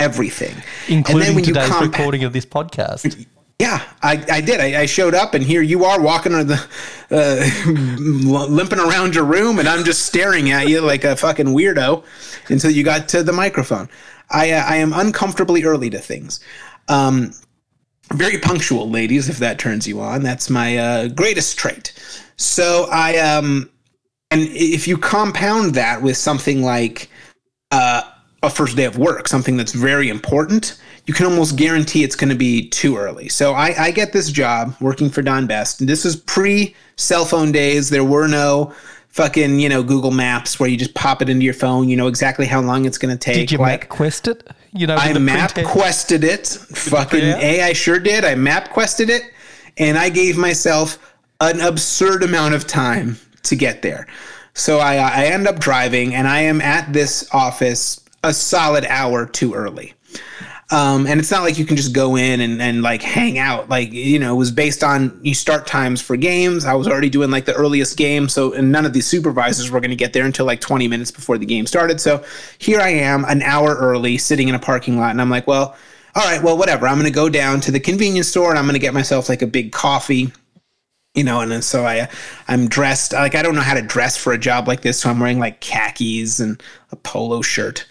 everything. Including today's comp- recording of this podcast. yeah, I, I did. I, I showed up, and here you are walking on the, uh, [LAUGHS] limping around your room, and I'm just staring at you like a fucking weirdo until you got to the microphone. I, uh, I am uncomfortably early to things. Um, very punctual, ladies, if that turns you on. That's my uh, greatest trait. So I, um, and if you compound that with something like uh, a first day of work, something that's very important, you can almost guarantee it's going to be too early. So I, I get this job working for Don Best. And this is pre cell phone days. There were no fucking, you know, Google Maps where you just pop it into your phone. You know exactly how long it's going to take. Did you like, map quest it? You know, I map quested it. Fucking? A, I sure did. I map quested it, and I gave myself an absurd amount of time to get there. So I, I end up driving, and I am at this office a solid hour too early. Um, and it's not like you can just go in and, and like hang out. Like, you know, it was based on you start times for games. I was already doing like the earliest game. So, and none of these supervisors were going to get there until like 20 minutes before the game started. So here I am an hour early sitting in a parking lot. And I'm like, well, all right, well, whatever. I'm going to go down to the convenience store and I'm going to get myself like a big coffee you know, and so I, I'm dressed like I don't know how to dress for a job like this, so I'm wearing like khakis and a polo shirt,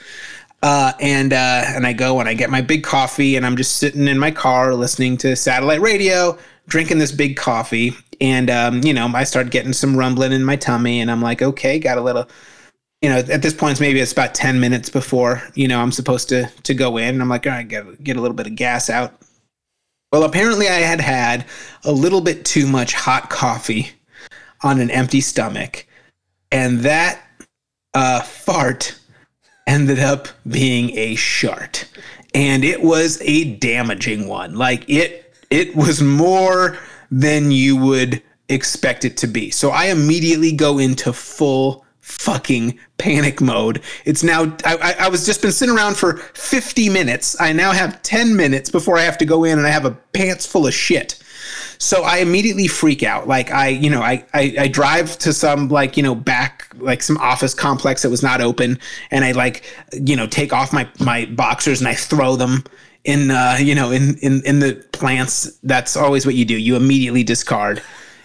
uh, and uh, and I go and I get my big coffee, and I'm just sitting in my car listening to satellite radio, drinking this big coffee, and um, you know, I start getting some rumbling in my tummy, and I'm like, okay, got a little. You know, at this point, it's maybe it's about ten minutes before you know I'm supposed to to go in. I'm like, all right, get get a little bit of gas out. Well, apparently I had had a little bit too much hot coffee on an empty stomach, and that uh, fart ended up being a shart, and it was a damaging one. Like it, it was more than you would expect it to be. So I immediately go into full fucking panic mode. It's now I, I, was just been sitting around for 50 minutes. I now have 10 minutes before I have to go in and I have a pants full of shit. So I immediately freak out. Like I, you know, I, I I drive to some like you know back like some office complex that was not open, and I like you know take off my my boxers and I throw them in uh you know in in in the plants. That's always what you do. You immediately discard,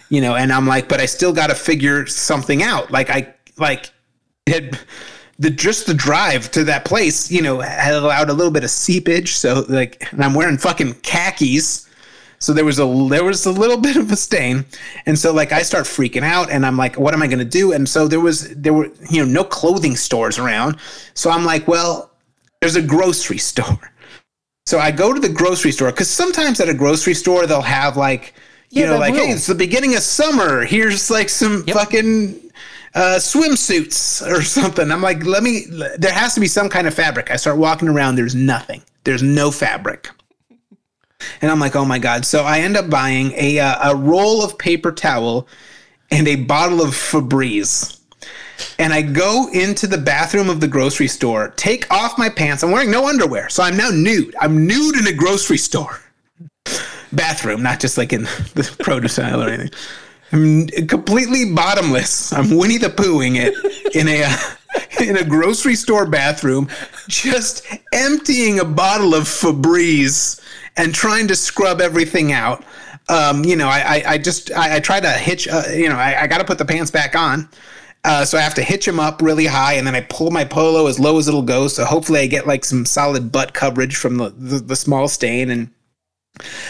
you know. And I'm like, but I still got to figure something out. Like I like it the just the drive to that place, you know, had allowed a little bit of seepage. So like, and I'm wearing fucking khakis, so there was a there was a little [LAUGHS] bit of a stain, and so like I start freaking out, and I'm like, what am I gonna do? And so there was there were you know no clothing stores around, so I'm like, well, there's a grocery [LAUGHS] store. So I go to the grocery store because sometimes at a grocery store they'll have like you Yeah, know like will. hey it's the beginning of summer here's like some fucking uh, swimsuits or [LAUGHS] something. I'm like, let me. There has to be some kind of fabric. I start walking around. There's nothing. There's no fabric. And I'm like, oh my god. So I end up buying a uh, a roll of paper towel and a bottle of Febreze. And I go into the bathroom of the grocery store, take off my pants. I'm wearing no underwear, so I'm now nude. I'm nude in a grocery store [LAUGHS] bathroom, not just like in [LAUGHS] the produce aisle or anything. I'm completely bottomless. I'm Winnie the Poohing it in a [LAUGHS] in a grocery store bathroom, just emptying a bottle of Febreze and trying to scrub everything out. Um, you know, I, I, I just I, I try to hitch. Uh, you know, I, I got to put the pants back on. Uh, so I have to hitch him up really high, and then I pull my polo as low as it'll go. So hopefully I get like some solid butt coverage from the, the, the small stain. And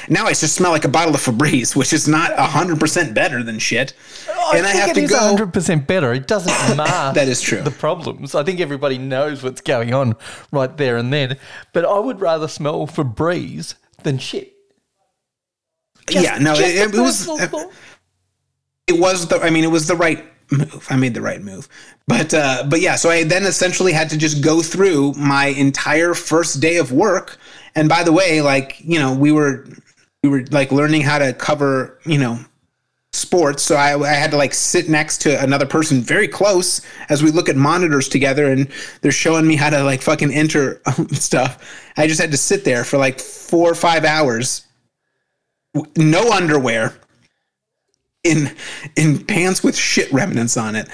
now I just smell like a bottle of Febreze, which is not hundred percent better than shit. I and I think have it to is go. 100% better. It doesn't [LAUGHS] mask That is true. the problems. I think everybody knows what's going on right there and then. But I would rather smell Febreze than shit. Just- yeah, no, it, it was thought. it was the. I mean, it was the right move. I made the right move, but uh, but yeah. So I then essentially had to just go through my entire first day of work. And by the way, like you know, we were we were like learning how to cover you know sports. So I, I had to like sit next to another person very close as we look at monitors together, and they're showing me how to like fucking enter [LAUGHS] stuff. I just had to sit there for like four or five hours, no underwear, in in pants with shit remnants on it.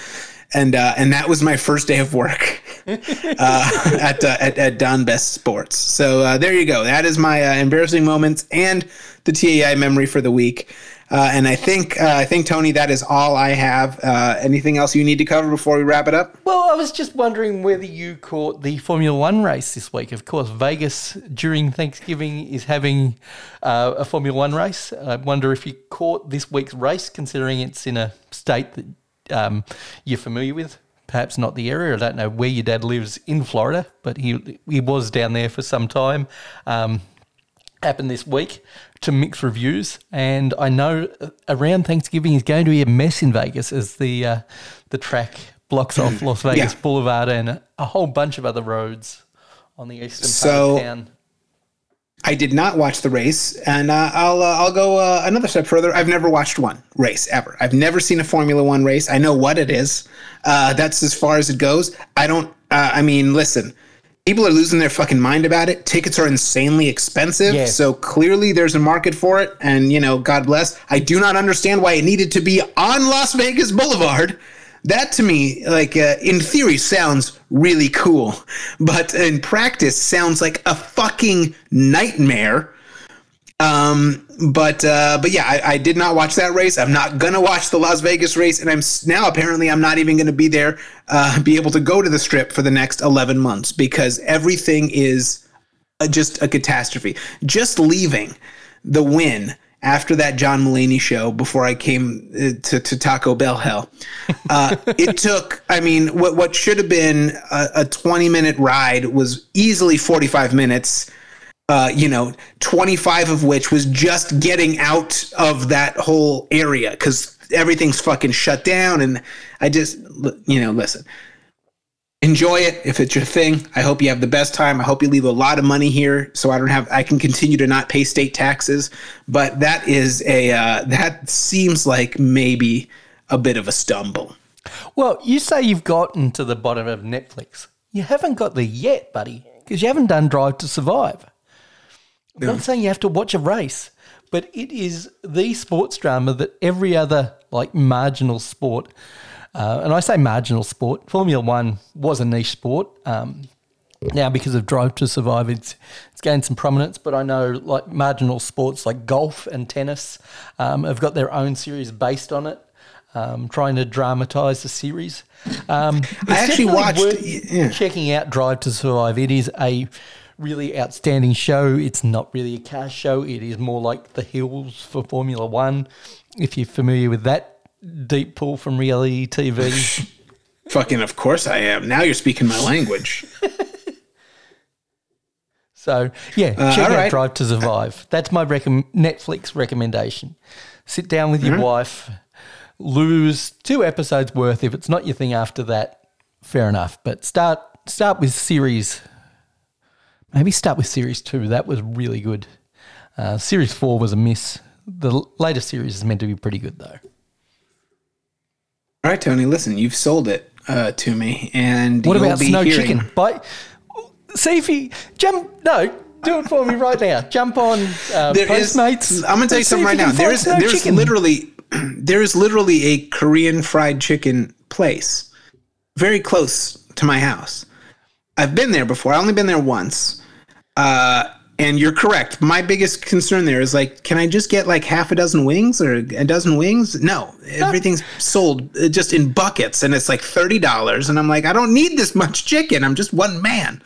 And uh, and that was my first day of work [LAUGHS] uh, at, uh, at at Don Best Sports. So uh, there you go. That is my uh, embarrassing moments and the TAI memory for the week. Uh, and I think uh, I think Tony, that is all I have. Uh, anything else you need to cover before we wrap it up? Well, I was just wondering whether you caught the Formula One race this week. Of course, Vegas during Thanksgiving is having uh, a Formula One race. I wonder if you caught this week's race, considering it's in a state that um, you're familiar with. Perhaps not the area. I don't know where your dad lives in Florida, but he he was down there for some time. Um, happened this week to mix reviews, and I know around Thanksgiving is going to be a mess in Vegas as the uh, the track blocks off [LAUGHS] Las Vegas Yeah. Boulevard and a, a whole bunch of other roads on the eastern So- part of town. I did not watch the race, and uh, I'll uh, I'll go uh, another step further. I've never watched one race ever. I've never seen a Formula One race. I know what it is. Uh, that's as far as it goes. I don't. Uh, I mean, listen. People are losing their fucking mind about it. Tickets are insanely expensive, Yeah. so clearly there's a market for it. And you know, God bless. I do not understand why it needed to be on Las Vegas Boulevard. That to me, like uh, in theory, sounds really cool, but in practice, sounds like a fucking nightmare. Um, but uh, but yeah, I, I did not watch that race. I'm not gonna watch the Las Vegas race, and I'm now apparently I'm not even gonna be there, uh, be able to go to the strip for the next 11 months because everything is uh, just a catastrophe. Just leaving the win after that John Mulaney show before I came uh, to, to Taco Bell hell. Uh, [LAUGHS] it took, I mean, what, what should have been a, a 20 minute ride was easily 45 minutes. Uh, you know, 25 of which was just getting out of that whole area because everything's fucking shut down. And I just, you know, listen, enjoy it if it's your thing. I hope you have the best time. I hope you leave a lot of money here so I don't have I can continue to not pay state taxes. But that is a uh, that seems like maybe a bit of a stumble. Well, you say you've gotten to the bottom of Netflix. You haven't got there yet, buddy, because you haven't done Drive to Survive. I'm not saying you have to watch a race, but it is the sports drama that every other like marginal sport, uh, and I say marginal sport. Formula One was a niche sport. Um, now, because of Drive to Survive, it's it's gained some prominence. But I know like marginal sports like golf and tennis um, have got their own series based on it, um, trying to dramatise the series. Um, [LAUGHS] I actually watched- yeah. checking out Drive to Survive. It is a really outstanding show. It's not really a car show. It is more like the hills for Formula One. If you're familiar with that deep pull from reality TV. [LAUGHS] Fucking of course I am. Now you're speaking my language. [LAUGHS] So yeah, Uh, check out right. Drive to Survive. That's my Netflix recommendation. Sit down with Mm-hmm. your wife, lose two episodes worth. If it's not your thing after that, fair enough. But start start with series. Maybe start with series two. That was really good. Uh, series four was a miss. The latest series is meant to be pretty good though. All right, Tony, listen, you've sold it uh, to me, and What about Snow hearing- Chicken? But see if you jump. No, do it for me right now. Jump on uh, There is- Postmates. I'm gonna tell you something right now. There is there's Chicken. literally [CLEARS THROAT] there is literally a Korean fried chicken place very close to my house. I've been there before. I only been there once, uh, And you're correct. My biggest concern there is like, can I just get like half a dozen wings or a dozen wings? No, everything's sold uh, just in buckets, and it's like thirty dollars. And I'm like, I don't need this much chicken. I'm just one man.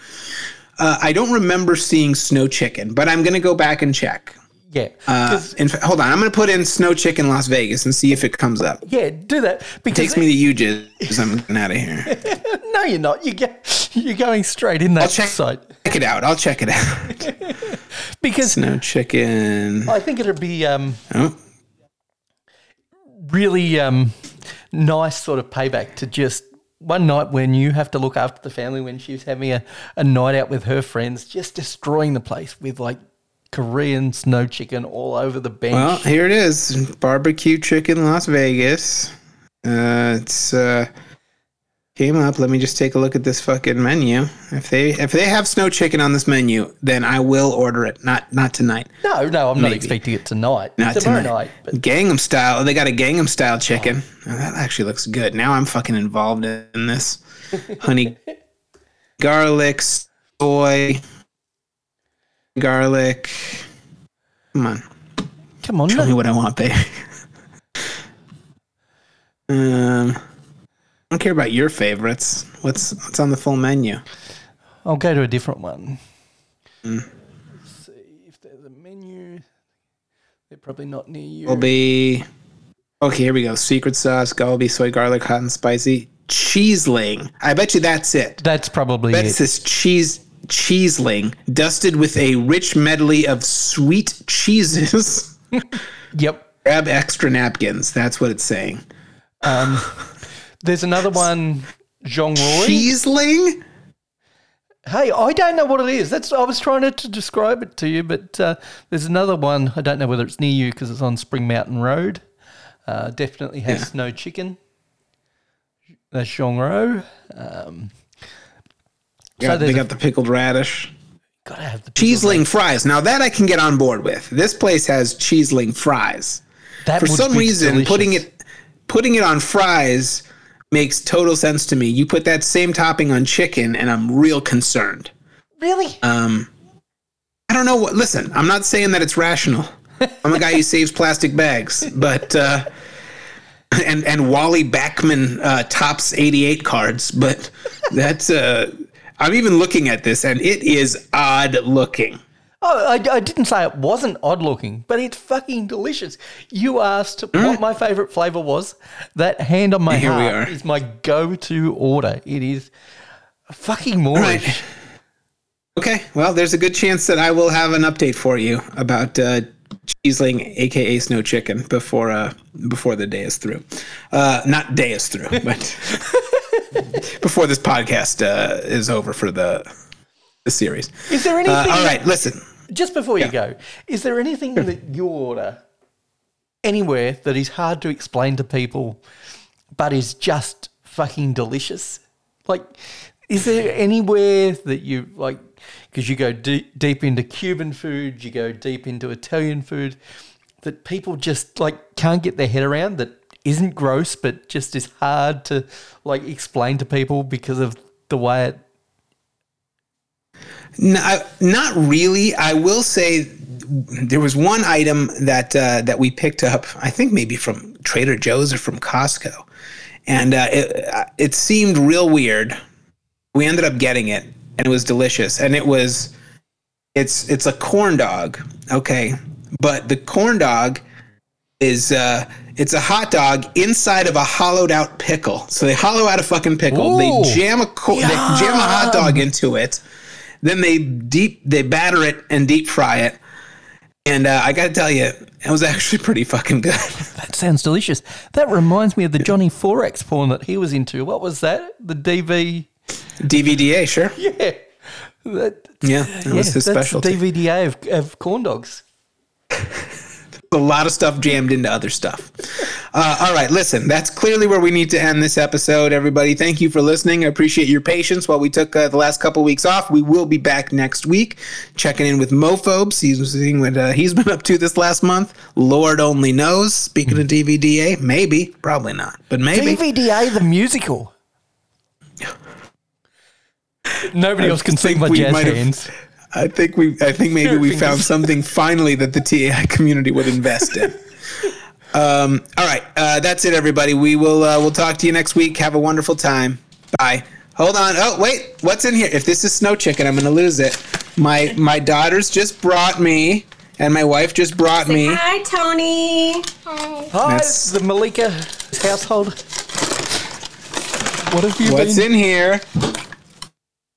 Uh, I don't remember seeing snow chicken, but I'm gonna go back and check. Yeah. Uh, in hold on, I'm gonna put in snow chicken Las Vegas and see if it comes up. yeah, do that. Because Takes me to YouJizz. I'm getting out of here. [LAUGHS] No, you're not. You get you're going straight in that I'll check, site. Check it out. I'll check it out. [LAUGHS] Because Snow chicken. Well, I think it'd be um, Oh, really um, nice sort of payback to just one night when you have to look after the family when she's having a, a night out with her friends, just destroying the place with like Korean snow chicken all over the bench. well, here it is. Barbecue chicken Las Vegas. Uh, it's uh, came up. Let me just take a look at this fucking menu. If they if they have snow chicken on this menu, then I will order it. Not not tonight. no, no, I'm not expecting it tonight. Not Tomorrow tonight. night. But Gangnam style. They got a Gangnam style chicken. Oh, that actually looks good. Now I'm fucking involved in this. [LAUGHS] Honey, garlic, soy, garlic. Come on, come on, tell me what I want, baby. [LAUGHS] um, don't care about your favorites. What's what's on the full menu? I'll go to a different one. Hmm. Let's see if there's a menu. They're probably not near you. Will be. Okay, here we go. Secret sauce, galbi, soy, garlic, hot and spicy, cheeseling. I bet you that's it. That's probably bet it. it's this cheese cheeseling dusted with a rich medley of sweet cheeses. [LAUGHS] Yep. Grab extra napkins. That's what it's saying. [LAUGHS] There's another one, Zhong Roy. Cheeseling? Hey, I don't know what it is. That's I was trying to, to describe it to you, but uh, there's another one. I don't know whether it's near you because it's on Spring Mountain Road. Uh, definitely has Yeah. snow chicken. That's Zhongro. Um, Yeah, there's they a- got the pickled radish. gotta have the Cheeseling fries. Now that I can get on board with. This place has cheeseling fries. That For some reason, delicious. putting it putting it on fries makes total sense to me. You put that same topping on chicken, and I'm real concerned. really. Um, I don't know what. Listen, I'm not saying that it's rational. I'm a guy who saves plastic bags, but uh, and and Wally Backman uh, Topps 88 cards, but that's. Uh, I'm even looking at this, and it is odd looking. Oh, I, I didn't say it wasn't odd looking, but it's fucking delicious. You asked what my favorite flavor was. That hand on my Mm. Here we heart are. is my go-to order. It is fucking moreish. Right. Okay, well, there's a good chance that I will have an update for you about uh, Cheeseling, aka Snow Chicken, before uh, before the day is through. Uh, not day is through, [LAUGHS] but before this podcast uh, is over for the the series. Is there anything? Uh, all right, listen. Just before you go, is there anything [LAUGHS] that you order anywhere that is hard to explain to people, but is just fucking delicious? Like, is there [LAUGHS] anywhere that you like? Because you go deep, deep into Cuban food, you go deep into Italian food, that people just like can't get their head around. That isn't gross, but just is hard to like explain to people because of the way it. No, I- not really. I will say there was one item that uh, that we picked up. I think maybe from Trader Joe's or from Costco, and uh, it uh, it seemed real weird. We ended up getting it, and it was delicious. And it was it's it's a corn dog, okay, but the corn dog is uh it's a hot dog inside of a hollowed out pickle. So they hollow out a fucking pickle. Ooh. They jam a co- they jam a hot dog into it. Then they deep they batter it and deep fry it. And uh, I got to tell you, it was [LAUGHS] actually pretty fucking good. [LAUGHS] That sounds delicious. That reminds me of the Johnny Forex porn that he was into. What was that? The DV. DVDA, sure. [LAUGHS] Yeah. That, Yeah, that was his that's specialty. the DVDA of, of corn dogs. A lot of stuff jammed into other stuff. Uh, all right, listen, that's clearly where we need to end this episode, everybody. Thank you for listening. I appreciate your patience while we took uh, the last couple weeks off. We will be back next week, checking in with Mophobes. He's seeing what uh, he's [LAUGHS] been up to this last month. Lord only knows. Speaking of DVDA, maybe, probably not, but maybe. DVDA the musical. [LAUGHS] Nobody else can sing my jazz hands. I think we. I think maybe we found something finally that the TAI community would invest in. Um, all right, uh, that's it, everybody. We will. Uh, we'll talk to you next week. Have a wonderful time. Bye. Hold on. Oh wait, what's in here? If this is snow chicken, I'm gonna lose it. My my daughters just brought me, and my wife just brought me. Hi, Tony. Hi, Hi, this is the Malika household. What have you What's been? in here?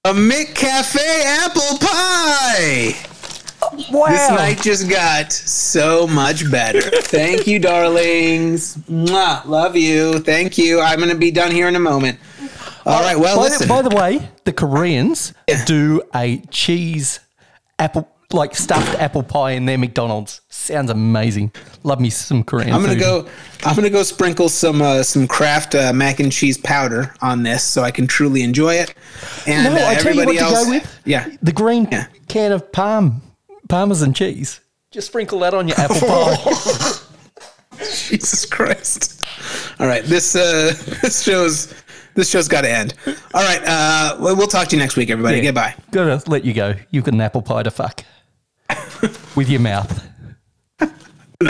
A McCafé apple pie. wow. This night just got so much better. Thank you, darlings. Mwah, love you. Thank you. I'm going to be done here in a moment. All right. Well, by, listen. the, by the way, the Koreans do a cheese apple, like stuffed apple pie in their McDonald's. Sounds amazing. Love me some Korean. I'm gonna food. go. I'm gonna go sprinkle some uh, some Kraft uh, mac and cheese powder on this so I can truly enjoy it. And No, uh, I tell you what everybody to go with. yeah. the green Yeah. can of palm, parmesan cheese. Just sprinkle that on your apple [LAUGHS] pie. Jesus Christ! All right, this uh, [LAUGHS] this show's this show's got to end. All right, uh, we'll we'll talk to you next week, everybody. Yeah. Goodbye. Gotta let you go. You've got an apple pie to fuck with your mouth.